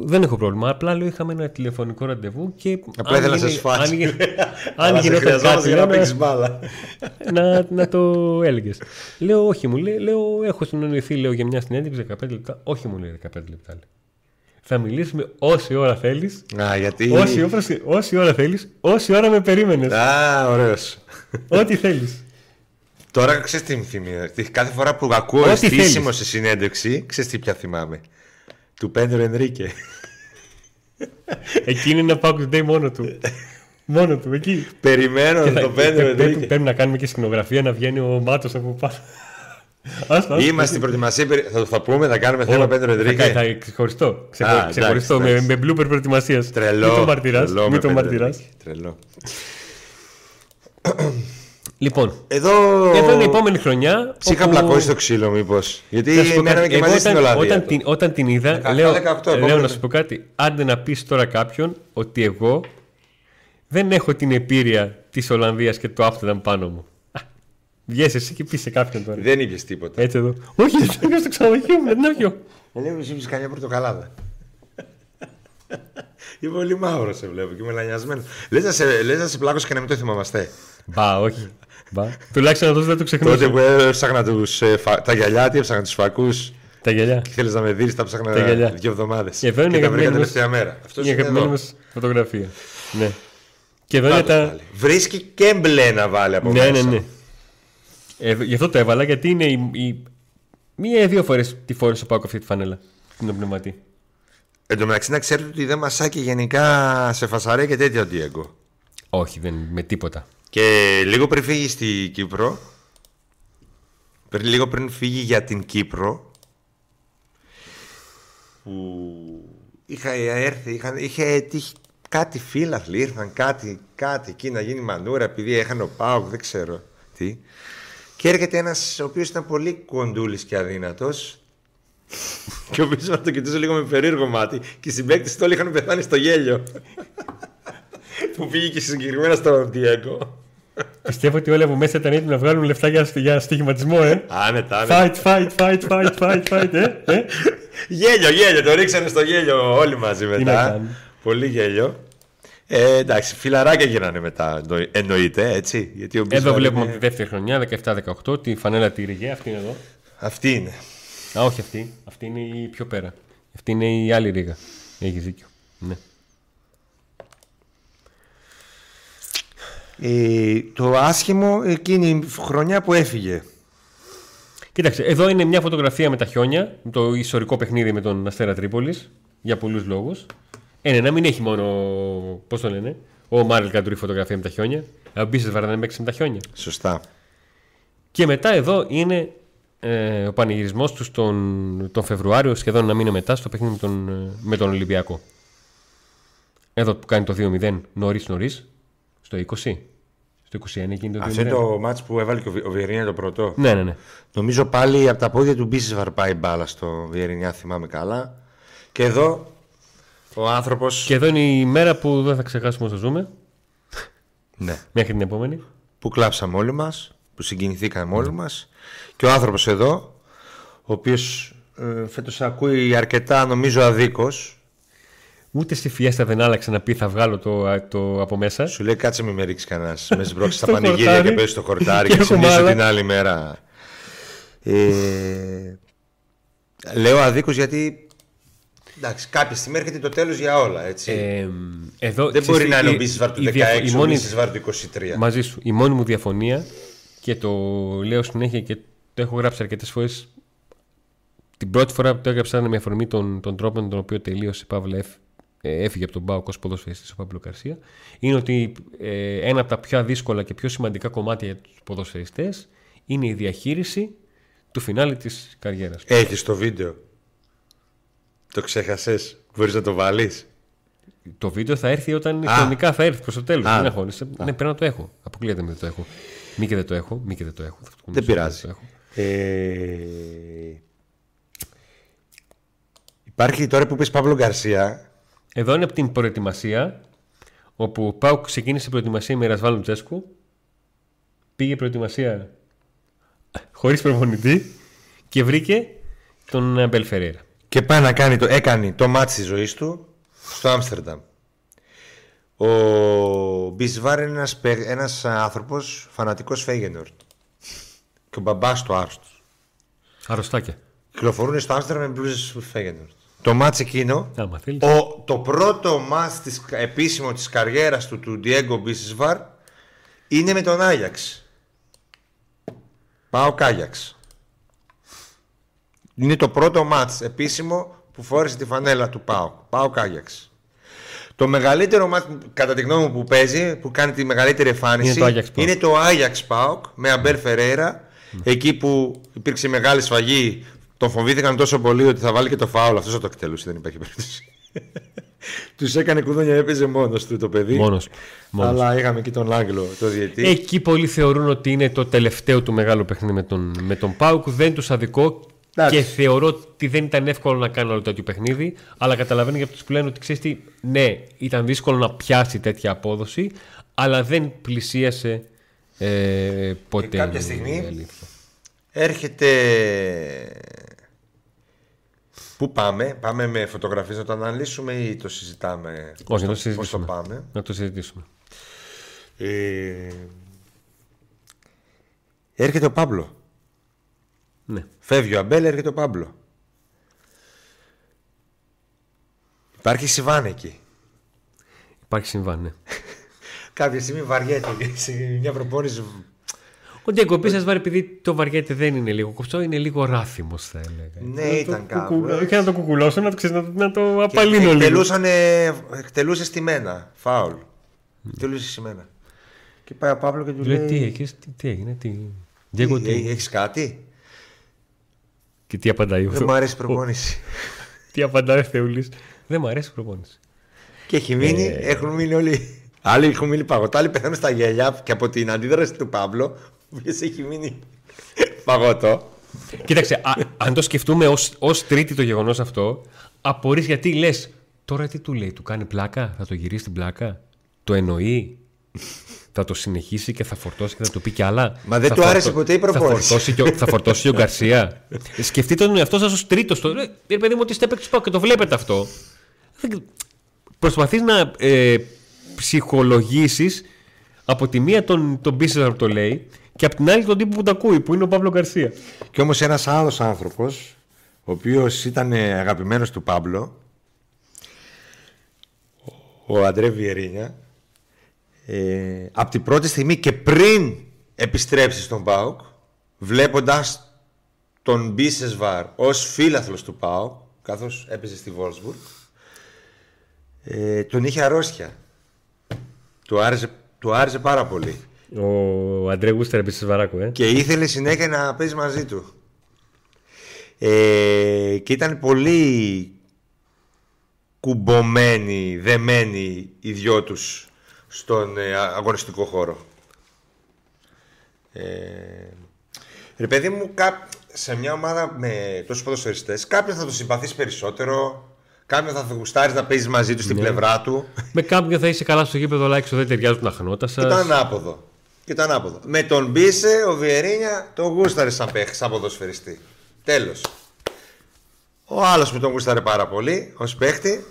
δεν έχω πρόβλημα. Απλά λέω είχαμε ένα τηλεφωνικό ραντεβού και. Απλά αν ήθελα να γίνει- σε σφάξει. Αν, γίνει- Αλλά αν σε γινόταν χρειαζόμαστε κάτι. για να λέω, παίξεις μπάλα. να, να το έλεγες. Λέω, όχι, μου λέει, λέω, έχω συνεννοηθεί λέω, για μια συνέντευξη 15 λεπτά. Όχι, μου λέει 15 λεπτά. λέει. Θα μιλήσουμε όση ώρα θέλεις. Α, γιατί. Όση, ώρα- όση ώρα θέλεις, όση ώρα με περίμενες. Α, ωραίος. Ό,τι θέλεις. Τώρα ξέρεις τι μου θυμίζει. Τι- Κάθε φορά που ακούω Ό,τι εστίσιμο θέλεις. σε συνέντευξη, ξέρεις τι πια θυμάμαι. Του Πέντρο Ενρίκε. Εκείνη είναι ένα Pack Day μόνο του. μόνο του, εκεί. Περιμένω Και θα- τον Πέντρο πρέπει, Ενρίκε. πρέπει να κάνουμε και σκηνογραφία να βγαίνει ο Μάτος από πάνω. Άστα, άστα. Είμαστε στην προετοιμασία. περι- Θα το θα πούμε, θα κάνουμε θέμα Ω, Πέντρο θα, Ενρίκε. θα, ξεχωριστό. Ξεχω, Α, εντάξει, ξεχωριστό με, εντάξει. με blooper προετοιμασίας. Τρελό. Μην το μαρτυράς. τρελό Μην με το Πέντρο μαρτυρά. Ενρίκε. Τρελό. Λοιπόν, Εδώ. εδώ είναι η επόμενη χρονιά. Σε είχα όπου- πλακώσει το ξύλο, μήπως. Γιατί Θα σου πω μέναμε κάτι, και εγώ μαζί στην όταν, Ολλανδία. όταν, την, όταν την είδα, 17, λέω, 18, λέω επόμενο. να σου πω κάτι. Άντε να πεις τώρα κάποιον ότι εγώ δεν έχω την επίρρεια της Ολλανδίας και το Άμστερνταμ πάνω μου. Α, Βγες εσύ και πεις σε κάποιον τώρα. Δεν είπε τίποτα. Έτσι εδώ. Όχι, δεν είναι στο ξενοδοχείο μου, δεν είναι πιο. Ε, Λέω εσύ είσαι καμιά πορτοκαλάδα. Είμαι πολύ μαύρος, σε βλέπω και είμαι λανιασμένος. Λες να σε, λες να σε πλάκωσε και να μην το θυμάμαστε. Μπα, όχι. Μπα. Τουλάχιστον αυτός δεν το Τότε ξεχνούσα. που έψαχνα τους, ε, φα- τα γυαλιά, τι έψαχνα τους φακούς. Τα γυαλιά. Θέλεις να με δεις, τα ψάχνα Τα γυαλιά. δύο εβδομάδες. Και εδώ είναι και η τα βρήκα αγαπημένη μας- τελευταία μέρα. Αυτός Η είναι αγαπημένη εδώ. μα φωτογραφία. Ναι. Και εδώ είναι Πάντως τα. πάλι. Βρίσκει και μπλε να βάλει από Ναι, ναι, μέσα. ναι. Ε, γι' αυτό το έβαλα γιατί είναι η, η- μία ή δύο φορές τη φόρεσε πάω αυτή τη φανέλα. Την πνευματή. Εν τω μεταξύ να ξέρετε ότι δεν μασάει και γενικά σε φασαρέ και τέτοια ο Ντιέγκο. Όχι, δεν με τίποτα. Και λίγο πριν φύγει στη Κύπρο, πριν, λίγο πριν φύγει για την Κύπρο, που είχα έρθει, είχαν, είχε τύχει κάτι φίλαθλοι, ήρθαν κάτι, κάτι εκεί να γίνει μανούρα επειδή έχανε ο Πάοκ, δεν ξέρω τι. Και έρχεται ένας ο οποίος ήταν πολύ κοντούλης και αδύνατος και ο οποίος να το κοιτούσε λίγο με περίεργο μάτι και οι συμπαίκτες του όλοι είχαν πεθάνει στο γέλιο. Που πήγε και συγκεκριμένα στον Διέγκο. Πιστεύω ότι όλοι από μέσα ήταν έτοιμοι να βγάλουν λεφτά για, για στοιχηματισμό, ε. Άνετα, άνετα. Fight, fight, fight, fight, fight, fight, ε. ε. Γέλιο, γέλιο, το ρίξανε στο γέλιο όλοι μαζί να μετά. κάνουν. Πολύ γέλιο. Ε, εντάξει, φιλαράκια γίνανε μετά, εννο- εννοείται, έτσι. Γιατί ο Εδώ Μπίσμαρ βλέπουμε είναι- από τη δεύτερη χρονιά, 17-18, τη φανέλα τη Ριγέ. Αυτή είναι εδώ. Αυτή είναι. Α, όχι αυτή. Αυτή είναι η πιο πέρα. Αυτή είναι η άλλη ρίγα. Έχει δίκιο. Ναι. Ε, το άσχημο εκείνη η χρονιά που έφυγε. Κοίταξε, εδώ είναι μια φωτογραφία με τα χιόνια, το ιστορικό παιχνίδι με τον Αστέρα Τρίπολης, για πολλούς λόγους. Ε, ναι, να μην έχει μόνο. Πώς το λένε, ο Μάρελ Καντουρί φωτογραφία με τα χιόνια. Ο Μπίσε Βαρδανέ παίξει με τα χιόνια. Σωστά. Και μετά εδώ είναι ε, ο πανηγυρισμός του τον, τον Φεβρουάριο, σχεδόν ένα μήνα μετά, στο παιχνίδι με τον, ε, με τον Ολυμπιακό. Εδώ που κάνει το 2-0 νωρίς νωρίς, στο 20. Στο 21 γίνει το 2-0. Αυτό είναι το μάτς που έβαλε και ο Βι- ο Βιερίνια το πρώτο. Ναι, ναι, ναι. Νομίζω πάλι από τα πόδια του Μπίσης βαρπάει μπάλα στο Βιερίνια, θυμάμαι καλά. Και εδώ Ο άνθρωπος... Και εδώ είναι η μέρα που δεν θα ξεχάσουμε όσο ζούμε. Ναι. Μέχρι την επόμενη. Που κλάψαμε όλοι μας, που συγκινηθήκαμε όλοι μας. Και ο άνθρωπος εδώ, ο οποίος ε, φέτος ακούει αρκετά νομίζω αδίκως. Ούτε στη φιέστα δεν άλλαξε να πει θα βγάλω το, το από μέσα. Σου λέει κάτσε μην με ρίξεις κανένας. με σμπρώξεις στα Στο πανηγύρια χορτάρι. και παίζει στο χορτάρι Και και έχουμε συνήθω άλλα. την άλλη μέρα. Ε, λέω αδίκως γιατί εντάξει, κάποια στιγμή έρχεται το τέλος για όλα. Έτσι. Ε, εδώ, Δεν μπορεί ξέρεις, να είναι η- ο Μπίσεσβαρ του η 16, διαφο- η ο μόνη- Μπίσεσβαρ του 23. Μαζί σου. Η μόνη μου διαφωνία και το λέω συνέχεια και το έχω γράψει αρκετές φορές. Την πρώτη φορά που το έγραψα ήταν με αφορμή των, των τρόπων με τον οποίο τελείωσε Παύλα Εφ, ε, έφυγε από τον Πάοκ ως ποδοσφαιριστής ο Παύλο Καρσία. Είναι ότι ε, ένα από τα πιο δύσκολα και πιο σημαντικά κομμάτια για τους ποδοσφαιριστές είναι η διαχείριση του φινάλε της καριέρας. Έχεις το βίντεο; Το ξέχασες; Μπορείς να το βάλεις; Το βίντεο θα έρθει όταν Α. χρονικά θα έρθει προς το τέλος. Α. Δεν αγχώνεσαι. Ναι, πρέπει να το έχω. Αποκλείεται με δεν το έχω. Μη και δεν το έχω. Μη και δεν το έχω. Θα το Δεν κουνήσω, πειράζει. το έχω. Ε, Υπάρχει τώρα που πεις Παύλο Γκαρσία. Εδώ είναι από την προετοιμασία, όπου ο Πάουκ ξεκίνησε προετοιμασία με Ρασβάλλον Τσέσκου, πήγε προετοιμασία χωρίς προπονητή και βρήκε τον Αμπέλ Φεραίρα. Και πάει να κάνει το, έκανε το μάτι της ζωής του στο Άμστερνταμ. Ο Μπισβάρ είναι ένας, παί- ένας άνθρωπος φανατικός Φέγενορτ. Και ο μπαμπάς του άρρωστος. Αρρωστάκια. Κυκλοφορούν στο Άμστερνταμ με μπλούζες του Φέγενορτ. Το μάτς εκείνο, Άμα θέλεις. ο, το πρώτο μάτς της, επίσημο της καριέρας του, του Diego Μπισβάρ, είναι με τον Άγιαξ. Πάω Κάγιαξ. Είναι το πρώτο μάτς επίσημο που φόρεσε τη φανέλα του Πάου. Πάω Κάγιαξ. Το μεγαλύτερο μάτς κατά τη γνώμη μου που παίζει, που κάνει τη μεγαλύτερη εμφάνιση, Είναι το Ajax PAOK. είναι το Άγιαξ Πάουκ με Αμπέρ Φεραίρα. Εκεί που υπήρξε μεγάλη σφαγή, τον φοβήθηκαν τόσο πολύ ότι θα βάλει και το φάουλ. Αυτός θα το εκτελούσε, δεν υπάρχει περίπτωση. Τους έκανε κουδούνια, έπαιζε μόνος του το παιδί. Μόνος. Μόνος. Αλλά είχαμε και τον Άγγλο, το διετή. Εκεί πολλοί θεωρούν ότι είναι το τελευταίο του μεγάλο παιχνίδι με τον, με τον Πάουκ. Δεν τους αδικό Εντάξει. και θεωρώ ότι δεν ήταν εύκολο να κάνει όλο τέτοιο παιχνίδι. Αλλά καταλαβαίνω για αυτού που λένε ότι ξέρεις τι, ναι, ήταν δύσκολο να πιάσει τέτοια απόδοση, αλλά δεν πλησίασε ε, ποτέ. Και κάποια η στιγμή αλήθεια. Έρχεται. Πού πάμε, πάμε με φωτογραφίες να το αναλύσουμε ή το συζητάμε; Όχι, να το Πώς συζητήσουμε. το πάμε; Να το συζητήσουμε. Ε, Έρχεται ο Παύλο. Ναι. Φεύγει ο Αμπέλ, έρχεται ο Παύλο. Υπάρχει Σιβάν εκεί. Υπάρχει συμβάν, ναι. Κάποια στιγμή βαριέται σε μια προπόνηση. Ο Ντιέγκο Πίσα βάρει επειδή το βαριέται δεν είναι λίγο κοψό, είναι λίγο ράθιμο, θα έλεγα. Ναι, Να το ήταν κουκουλώ- κάπως. Και να το κουκουλώσω, να το, ξέρεις, να, το- να το Και απαλύνω λίγο. εκτελούσανε, εκτελούσε στημένα. Φάουλ. Εκτελούσε στημένα. Και πάει ο Παύλο και του Λέει, λέει. τι, έχεις, τι, τι έγινε, τι. Ντιέγκο, τι. Έχεις κάτι; Και τι απαντάει ο Δεν μου αρέσει η προπόνηση. Τι απαντάει ο Θεούλης. Δεν μου αρέσει η προπόνηση. Και έχει μείνει, Ε. έχουν μείνει όλοι. Άλλοι έχουν μείνει παγωτά, άλλοι πεθαίνουν στα γέλια και από την αντίδραση του Παύλο, ο οποίος έχει μείνει παγωτό. Κοίταξε, α, αν το σκεφτούμε ως, ως τρίτη το γεγονός αυτό, απορείς γιατί λες, τώρα τι του λέει, του κάνει πλάκα, θα το γυρίσει την πλάκα, το εννοεί, θα το συνεχίσει και θα φορτώσει και θα του πει κι άλλα. Μα δεν Θα του άρεσε φορτω- ποτέ η προπόνηση. Θα φορτώσει και ο, θα φορτώσει και ο Γκαρσία. Σκεφτείτε τον εαυτό σας ως τρίτος. Το, ρε, ρε παιδί μου, ότι είστε παίκτης πάω και το βλέπετε αυτό. Δεν- Προσπαθείς να ε, ψυχολογήσεις από τη μία τον, τον business που το λέει και από την άλλη τον τύπο που το ακούει, που είναι ο Παύλο Γκαρσία. Και όμως ένας άλλος άνθρωπος, ο οποίος ήταν ε, αγαπημένος του Παύλο, ο Αντρέ Βιερίνια, ε, από την πρώτη στιγμή και πριν επιστρέψει στον ΠΑΟΚ, βλέποντας τον Μπίσεσβαρ ως φίλαθλος του ΠΑΟΚ, καθώς έπαιζε στη Βόλσμπουργκ, ε, τον είχε αρρώστια. Του άρεσε, του άρεσε πάρα πολύ. Ο Αντρέ Γούστερ επίσης Βαράκου, ε. Και ήθελε συνέχεια να παίζει μαζί του. Ε, και ήταν πολύ κουμπωμένοι, δεμένοι οι δυο τους στον ε, α- αγωνιστικό χώρο. Ε, ρε παιδί μου, κά- σε μια ομάδα με τόσους ποδοσφαιριστές, κάποιον θα το συμπαθείς περισσότερο, Κάποιον θα γουστάρεις να παίζεις μαζί του στην Ναι. πλευρά του. Με κάποιον θα είσαι καλά στο γήπεδο, αλλά έξω δεν ταιριάζουν τα χνότα σας. Ήταν ανάποδο. Και ήταν ανάποδο. Με τον Μπίσε, ο Βιερίνια τον γούσταρε σαν παίχτη, σαν ποδοσφαιριστή. Τέλος. Ο άλλος που τον γούσταρε πάρα πολύ ως παίχτη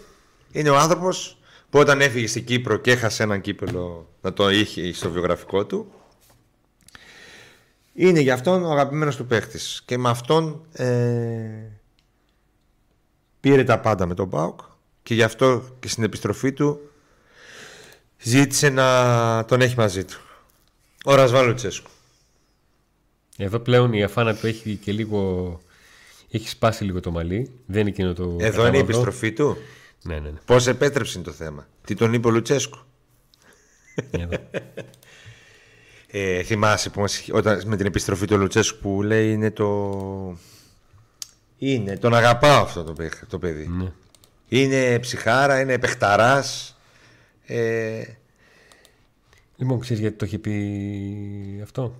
είναι ο άνθρωπος που όταν έφυγε στην Κύπρο και έχασε έναν κύπελο να το είχε στο βιογραφικό του. Είναι για αυτόν ο αγαπημένος του παίχτης και με αυτόν ε, πήρε τα πάντα με τον ΠΑΟΚ και γι' αυτό και στην επιστροφή του ζήτησε να τον έχει μαζί του. Ο Ρασβάν Λουτσέσκου. Εδώ πλέον η αφάνα του έχει και λίγο. Έχει σπάσει λίγο το μαλλί. Δεν είναι εκείνο το. Εδώ είναι η κατάμαυρο. επιστροφή του; Ναι, ναι, ναι. Πώς επέτρεψε είναι το θέμα; Τι τον είπε ο Λουτσέσκου; Εδώ. Ε, θυμάσαι που μας, είχε- όταν, με την επιστροφή του Λουτσέσκου που λέει είναι το... Είναι, τον αγαπάω αυτό το, παιχ- το παιδί. ναι. Είναι ψυχάρα, είναι παιχταράς. Ε, Λοιπόν, ξέρεις γιατί το είχε πει αυτό;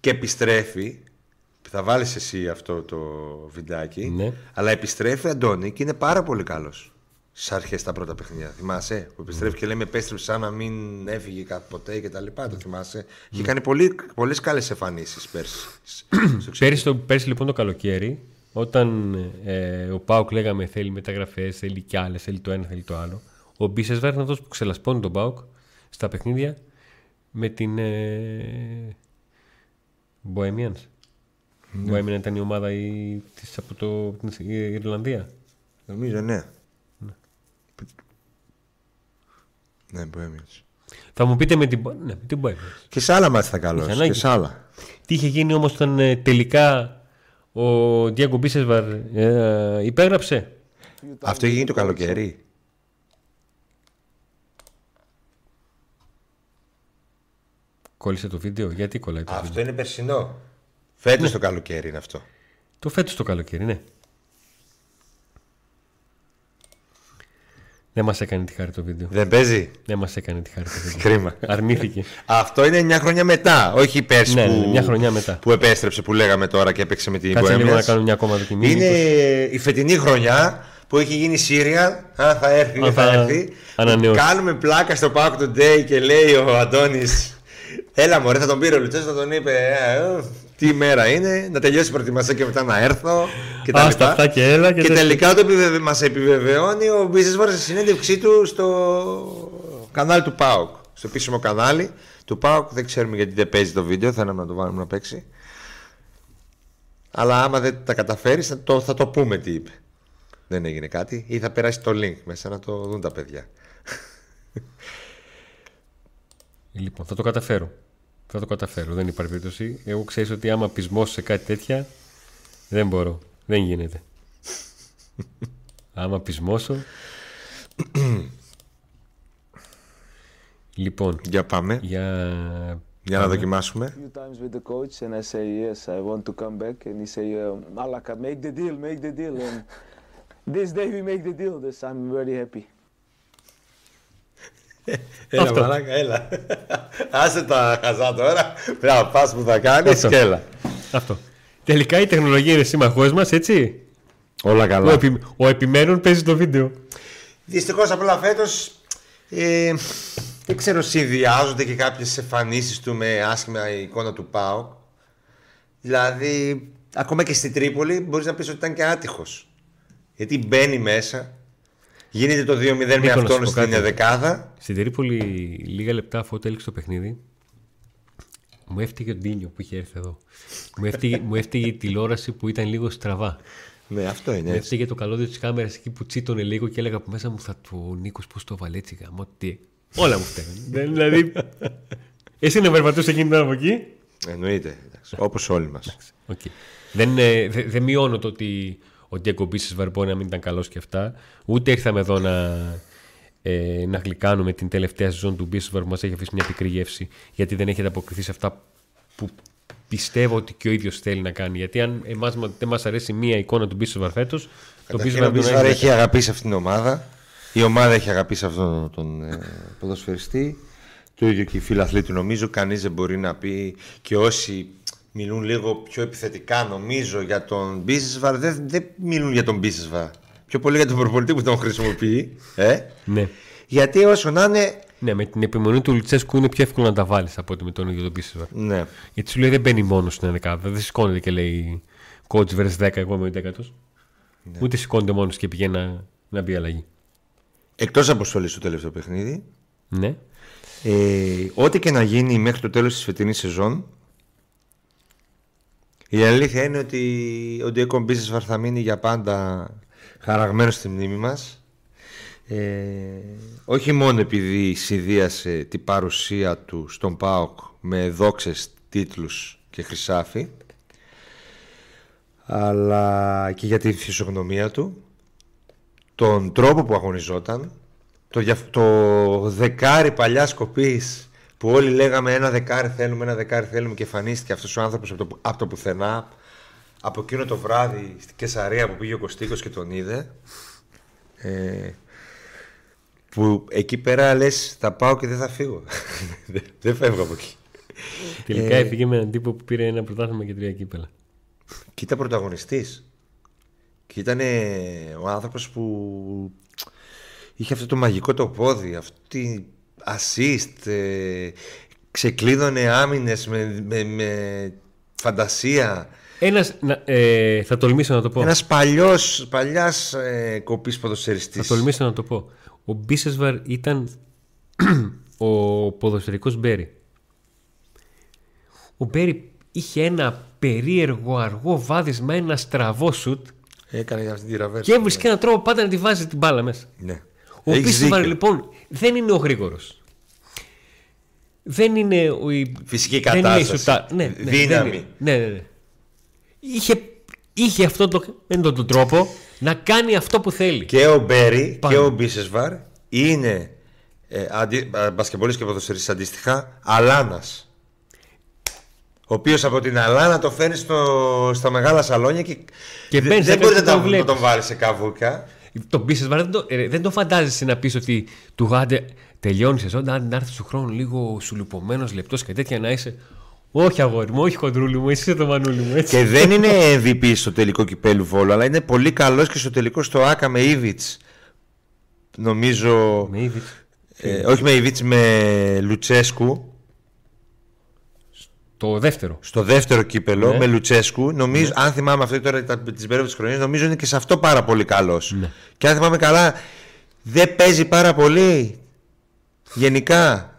και επιστρέφει. Θα βάλεις εσύ αυτό το βιντεάκι. Ναι. Αλλά επιστρέφει Αντώνη και είναι πάρα πολύ καλός. Στι αρχές τα πρώτα παιχνίδια. Θυμάσαι; Που επιστρέφει και λέει με επέστρεψε σαν να μην έφυγε κα- ποτέ και τα λοιπά. Το θυμάσαι; Είχε κάνει πολύ, πολλές καλές εμφανίσεις πέρσι. Στο Πέρυσι, το, πέρυσι λοιπόν το καλοκαίρι, όταν ε, ο Πάουκ λέγαμε θέλει μεταγραφές, θέλει κι άλλες, θέλει το ένα, θέλει το άλλο. Ο Μπίσεσβάρ είναι αυτός που ξελασπώνει τον Πάουκ στα παιχνίδια με την. Ε, Bohemians. Ναι. Bohemian ήταν η ομάδα η, της, από το, την Ιρλανδία. Νομίζω ναι. Ναι, Bohemians. Θα μου πείτε με την, Bo- ναι, με την Bohemians. Και σε άλλα μάτια θα καλό. Έχει Και ανάγκη. σε άλλα. Τι είχε γίνει όμως όταν ε, τελικά ο Διάγκο Μπίσεσβαρ ε, υπέγραψε; Αυτό έχει γίνει το καλοκαίρι. Κόλλησε το βίντεο; Γιατί κολλάει το βίντεο; Αυτό είναι περσινό. Φέτος το καλοκαίρι είναι αυτό. Το φέτος το καλοκαίρι, ναι. Δεν μας έκανε τη χάρη το βίντεο. Δεν παίζει; Δεν μας έκανε τη χάρη το βίντεο. Κρίμα. Αρνήθηκε. Αυτό είναι μια χρονιά μετά. Όχι πέρσι Ναι, που, ναι, μια χρονιά μετά. που επέστρεψε που λέγαμε τώρα και έπαιξε με την Κάτσε λίγο να Bohemians. κάνω μια ακόμα δοκιμή. Είναι μήπως- η φετινή χρονιά που έχει γίνει Σύρια. Αν θα έρθει, δεν Αν θα θα έρθει. ανανεώσει. Κάνουμε πλάκα στο Pack Today και λέει ο Αντώνης. Έλα μωρέ, θα τον πήρε ο Λουτσές, θα τον είπε «Ε, ε, Τι ημέρα είναι, να τελειώσει η προετοιμασία και μετά να έρθω και τα Άστα λοιπά. αυτά και έλα και Και δεν- τελικά το επιβεβαι... μας επιβεβαιώνει ο Μπίζεσβαρ στη συνέντευξή του στο κανάλι του ΠΑΟΚ. Στο επίσημο κανάλι του ΠΑΟΚ. Δεν ξέρουμε γιατί δεν παίζει το βίντεο, θέλαμε να το βάλουμε να παίξει. Αλλά άμα δεν τα καταφέρεις, θα το, θα το πούμε τι είπε. Δεν έγινε κάτι, ή θα περάσει το link μέσα να το δουν τα παιδιά. Λοιπόν, θα το καταφέρω. Θα το καταφέρω. Δεν υπάρχει περίπτωση. Εγώ ξέρω ότι άμα πεισμώσω σε κάτι τέτοια, δεν μπορώ. Δεν γίνεται. άμα πεισμώσω. λοιπόν, Για πάμε, για. για να δοκιμάσουμε. few times with the coach and I say yes I want to come back and he say um, Malaka make the deal make the deal and this day we make the deal this I'm very happy Έλα, Αυτό. μαλάκα, έλα. Άσε τα χαζά τώρα. Πρέπει να πας που θα κάνεις Αυτό. και έλα. Αυτό. Τελικά η τεχνολογία είναι σύμμαχός μας, έτσι; Όλα Ο, καλά. επι... ο επιμένων παίζει το βίντεο. Δυστυχώς απλά φέτος ε, δεν ξέρω συνδυάζονται και κάποιες εμφανίσεις του με άσχημα εικόνα του ΠΑΟ. Δηλαδή, ακόμα και στην Τρίπολη μπορείς να πεις ότι ήταν και άτυχος. Γιατί μπαίνει μέσα, γίνεται το 2-0 με να σου αυτόν πω στην κάτι. δεκάδα. Στην Τρίπολη, λίγα λεπτά αφού τέλειωσε το παιχνίδι, μου έφταιγε ο Ντίνιο που είχε έρθει εδώ. μου, έφταιγε, μου έφταιγε η τηλεόραση που ήταν λίγο στραβά. Ναι, αυτό είναι Μου έτσι. έφταιγε το καλώδιο της κάμερας εκεί που τσίτωνε λίγο και έλεγα από μέσα μου θα του Νίκος πώς το βάλε έτσι γαμώτο. Όλα μου φταίνουν. Δεν- δηλαδή. Εσύ να περπατούσε εκείνη την ώρα από εκεί; Εννοείται. εντάξει, Όπως όλοι μας. Οκ. Δεν, ε, δε- δεν μειώνω το ότι ο Ντιακο Μπίσεσβαρ μπορεί να μην ήταν καλός και αυτά. Ούτε ήρθαμε εδώ να, ε, να γλυκάνουμε την τελευταία σεζόν του Μπίσεσβαρ που μα έχει αφήσει μια πικρή γεύση γιατί δεν έχει ανταποκριθεί σε αυτά που πιστεύω ότι και ο ίδιος θέλει να κάνει. Γιατί αν εμάς μα- δεν μας αρέσει μία εικόνα του Μπίσεσβαρ φέτο, το Καταρχήν, Μπίσεσβαρ ο Μπίσβαρ έχει αγαπήσει αυτήν την ομάδα. Η ομάδα έχει αγαπήσει αυτόν τον ε, ποδοσφαιριστή. Το ίδιο και οι φίλαθλοι του νομίζω. Κανείς δεν μπορεί να πει και όσοι μιλούν λίγο πιο επιθετικά νομίζω για τον Μπίσβαρ δεν, δεν μιλούν για τον Μπίσβαρ. Πιο πολύ για τον προπονητή που τον χρησιμοποιεί. Ε; Ναι. Γιατί όσο να είναι. ναι, με την επιμονή του Λουτσέσκου είναι πιο εύκολο να τα βάλεις από ότι με τον ίδιο τον Πίσεσβαρ. Ναι. Γιατί σου λέει δεν μπαίνει μόνος στην ενδεκάδα. Δεν σηκώνεται και λέει coach versus 10, εγώ είμαι ο 10 Ναι. Ούτε σηκώνεται μόνος και πηγαίνει να, να μπει αλλαγή. Εκτός αποστολής στο τελευταίο παιχνίδι. Ναι. Ε, ό,τι και να γίνει μέχρι το τέλος της φετινής σεζόν η αλήθεια είναι ότι ο Ντιέκο Μπίσεσβαρ θα μείνει για πάντα χαραγμένος στη μνήμη μας ε, όχι μόνο επειδή συνδύασε την παρουσία του στον ΠΑΟΚ με δόξες, τίτλους και χρυσάφι αλλά και για τη φυσιογνωμία του τον τρόπο που αγωνιζόταν το, διαφ- το δεκάρι παλιάς σκοπής που όλοι λέγαμε ένα δεκάρι θέλουμε, ένα δεκάρι θέλουμε και εμφανίστηκε αυτός ο άνθρωπος από το, από το πουθενά. Από εκείνο το βράδυ στην Κεσαρία που πήγε ο Κωστίκος και τον είδε. Ε, που εκεί πέρα λες θα πάω και δεν θα φύγω Δεν- δεν φεύγω από εκεί. Τελικά Ε, έφυγε με έναν τύπο που πήρε ένα πρωτάθλημα και τρία κύπελα. και ήταν πρωταγωνιστής. Και ήταν ο άνθρωπος που είχε αυτό το μαγικό το πόδι αυτή assist ε, ξεκλείδωνε άμυνες με, με, με φαντασία Ένας, να- ε, θα τολμήσω να το πω. ένας παλιός παλιάς ε, κοπής Θα ποδοσφαιριστής τολμήσω να το πω. Ο Μπίσεσβαρ ήταν ο ποδοσφαιρικός Μπέρι. Ο Μπέρι είχε ένα περίεργο αργό βάδισμα, ένα στραβό σουτ έκανε αυτή τη ραβέρση και έβρισκε έναν τρόπο πάντα να τη βάζει την μπάλα μέσα. ναι. Ο Έχεις Μπίσεσβαρ δίκιο. λοιπόν δεν είναι ο γρήγορος. Δεν είναι ο. η- Φυσική δεν είναι η κατάσταση. σουτά- Ναι, ναι, Δύναμη. δεν είναι. Ναι, ναι, ναι. Είχε, είχε αυτόν τον, με τον, τον τρόπο να κάνει αυτό που θέλει. Και ο Μπέρι Πάμε. και ο Μπίσεσβαρ είναι ε, αντι, α, μπασκεμπολίστης και ποδοσφαιριστής αντίστοιχα Αλάνας ο οποίος από την Αλάνα το φέρνει στο, στα μεγάλα σαλόνια και, Και δε- μπαίνεις δεν να μπορεί να, κάνεις τον- το να τον βλέπεις. βάλεις σε καβούκα. Τον Μπίσεσβαρ δεν το, ε, δεν το φαντάζεσαι να πεις ότι του γάντε τελειώνεις η σεζόν. Αν να έρθει του χρόνου λίγο σουλουπωμένος, λεπτός και τέτοια να είσαι. Όχι αγόρι μου, όχι χοντρούλι μου, εσύ είσαι το μανούλι μου. Έτσι. Και δεν είναι MVP στο τελικό κυπέλου Βόλου, αλλά είναι πολύ καλός και στο τελικό στο Άκα με Ήβιτς Νομίζω. Με Ήβιτς. ε, όχι με Ήβιτς, με Λουτσέσκου. Το δεύτερο. Στο δεύτερο κύπελο Ναι. με Λουτσέσκου. Νομίζω, αν θυμάμαι αυτό τώρα τις περίοδο της χρονιάς, νομίζω είναι και σε αυτό πάρα πολύ καλός. Ναι. Και αν θυμάμαι καλά, δεν παίζει πάρα πολύ. Γενικά.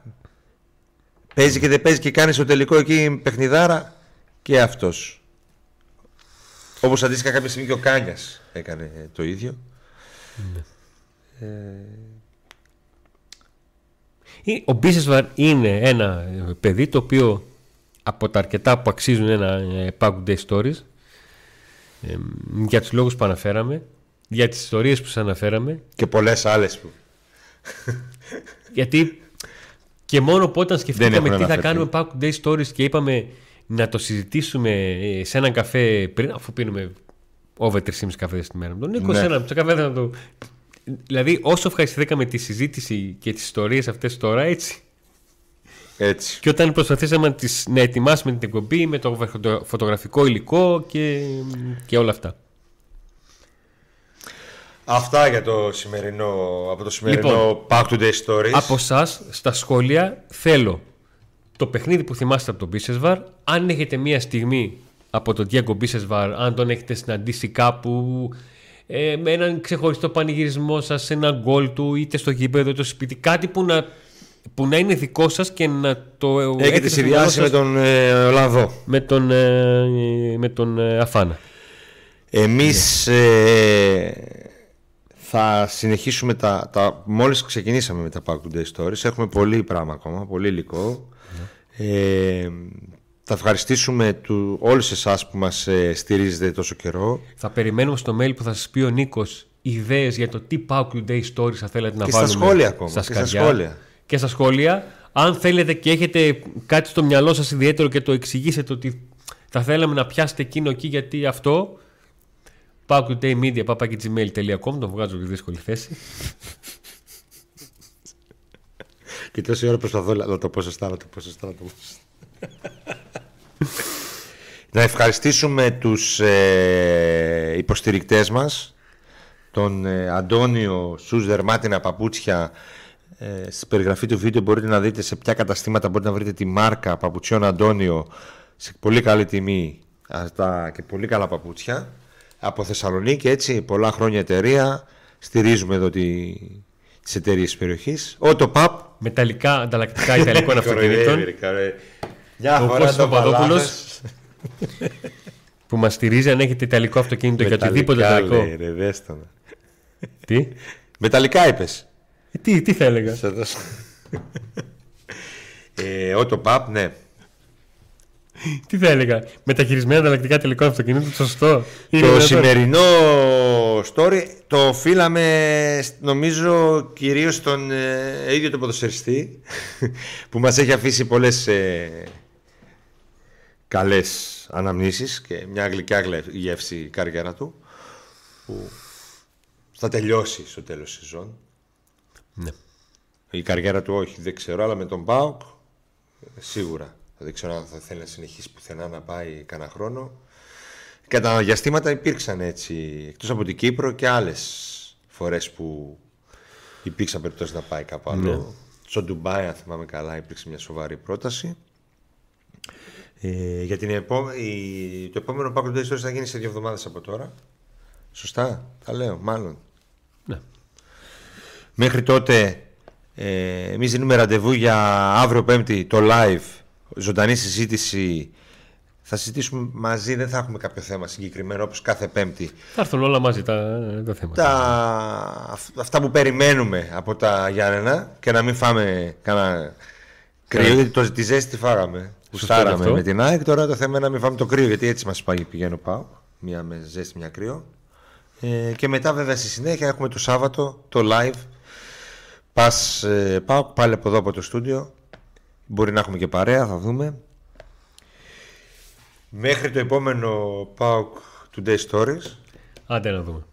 Παίζει και δεν παίζει και κάνει στο τελικό εκεί παιχνιδάρα και αυτός. Όπως αντίστοιχα κάποια στιγμή και ο Κάνια έκανε το ίδιο. Ε, Ο Μπίσεσβαρ είναι ένα ε, παιδί το οποίο από τα αρκετά που αξίζουν ένα ε, Pack Day Stories ε, για τους λόγους που αναφέραμε για τις ιστορίες που σας αναφέραμε Και πολλές άλλες που. γιατί και μόνο που όταν σκεφτήκαμε έχουν τι θα αναφερθεί. κάνουμε Pack Day Stories και είπαμε να το συζητήσουμε ε, σε έναν καφέ πριν αφού πίνουμε over 3,5 καφέδες τη μέρα με τον Νίκο Ναι. σε ένα σε καφέ να το... Δηλαδή όσο ευχαριστηθήκαμε τη συζήτηση και τις ιστορίες αυτές τώρα έτσι Έτσι. Και όταν προσπαθήσαμε να, τις, να ετοιμάσουμε την εκπομπή με το φωτο- φωτογραφικό υλικό και, και όλα αυτά. Αυτά για το σημερινό, από το σημερινό Λοιπόν, Pack Today Stories. Από εσά, στα σχόλια, θέλω το παιχνίδι που θυμάστε από τον Μπίσεσβαρ. Αν έχετε μία στιγμή από τον Diego Μπίσεσβαρ, αν τον έχετε συναντήσει κάπου ε, με έναν ξεχωριστό πανηγυρισμό σας, σε ένα γκολ του, είτε στο γήπεδο, είτε στο σπίτι, κάτι που να, που να είναι δικό σας και να το έχετε Έχετε στο μυαλό συνδυάσει με σας τον ε, Ολλανδό. με τον, ε, με τον ε, Αφάνα. Εμείς ε, θα συνεχίσουμε τα, τα... Μόλις ξεκινήσαμε με τα Pack Today Stories Έχουμε πολύ πράγμα ακόμα, πολύ υλικό ε, Θα ευχαριστήσουμε του, όλους εσάς που μας ε, στηρίζετε τόσο καιρό Θα περιμένουμε στο mail που θα σας πει ο Νίκος ιδέες για το τι Pack Day Stories θα θέλετε να Και στα βάλουμε σχόλια ακόμα, στα και στα σκαριά. σχόλια. Και στα σχόλια. Αν θέλετε και έχετε κάτι στο μυαλό σας ιδιαίτερο και το εξηγήσετε ότι θα θέλαμε να πιάσετε εκείνο εκεί γιατί αυτό packtoodaymedia.gmail.com τον βγάζω στη δύσκολη θέση. Και τόση ώρα προσπαθώ να το πω σωστά, να το πω σωστά, να το πω σωστά. Να ευχαριστήσουμε τους ε, υποστηρικτές μας τον ε, Αντώνιο Σούς δερμάτινα παπούτσια ε, στη περιγραφή του βίντεο μπορείτε να δείτε σε ποια καταστήματα μπορείτε να βρείτε τη μάρκα παπουτσιών Αντώνιο σε πολύ καλή τιμή αυτά και πολύ καλά παπούτσια από Θεσσαλονίκη έτσι πολλά χρόνια εταιρεία. Στηρίζουμε εδώ τη, τις εταιρείες της περιοχής. Ότοπαπ Μεταλλικά ανταλλακτικά ιταλικών αυτοκινήτων. Μια Ο φορά Κώστας το Παπαδόπουλος που μας στηρίζει αν έχετε ιταλικό αυτοκίνητο και οτιδήποτε ιταλικό. λέει, ρε, δες το. Τι; Μεταλλικά είπες. Ε, τι, τι θα έλεγα; Σε δώσω. ε, Ότοπαπ ναι τι θα έλεγα; Μεταχειρισμένα ανταλλακτικά τελικών αυτοκινήτων. Σωστό; Είναι Το δυνατόν; σημερινό story το οφείλαμε νομίζω κυρίως στον ε, ίδιο τον ποδοσφαιριστή που μας έχει αφήσει πολλές ε, καλές αναμνήσεις και μια γλυκιά γλε- γεύση η καριέρα του που θα τελειώσει στο τέλος της σεζόν. Ναι. Η καριέρα του όχι, δεν ξέρω, αλλά με τον ΠΑΟΚ ε, σίγουρα. Δεν ξέρω αν θα θέλει να συνεχίσει πουθενά να πάει κανένα χρόνο. Κατά διαστήματα υπήρξαν έτσι, εκτός από την Κύπρο και άλλες φορές που υπήρξαν περιπτώσεις να πάει κάπου άλλο. Ναι. Στο Ντουμπάι, αν θυμάμαι καλά, υπήρξε μια σοβαρή πρόταση. Ε, για την επό... η... Το επόμενο Pack of Days θα γίνει σε δύο εβδομάδες από τώρα. Σωστά, τα λέω, μάλλον. Ναι. Μέχρι τότε ε, εμείς δίνουμε ραντεβού για αύριο πέμπτη το live, ζωντανή συζήτηση. Θα συζητήσουμε μαζί, δεν θα έχουμε κάποιο θέμα συγκεκριμένο όπως κάθε πέμπτη. Θα έρθουν όλα μαζί τα, τα θέματα. Τα, αυ- αυτά που περιμένουμε από τα Γιάννενα και να μην φάμε κανένα κρύο, γιατί το, τη ζέστη τη φάγαμε. Που Σωστό και στάραμε αυτό. με την ΑΕΚ, τώρα το θέμα είναι να μην φάμε το κρύο, γιατί έτσι μας πάει πηγαίνω πάω. Μία με ζέστη, μια κρύο. Ε, και μετά βέβαια στη συνέχεια έχουμε το Σάββατο το live. Πας ε, πάω πάλι από εδώ από το στούντιο. Μπορεί να έχουμε και παρέα, θα δούμε. Μέχρι το επόμενο PAOK Today Stories. Άντε να δούμε.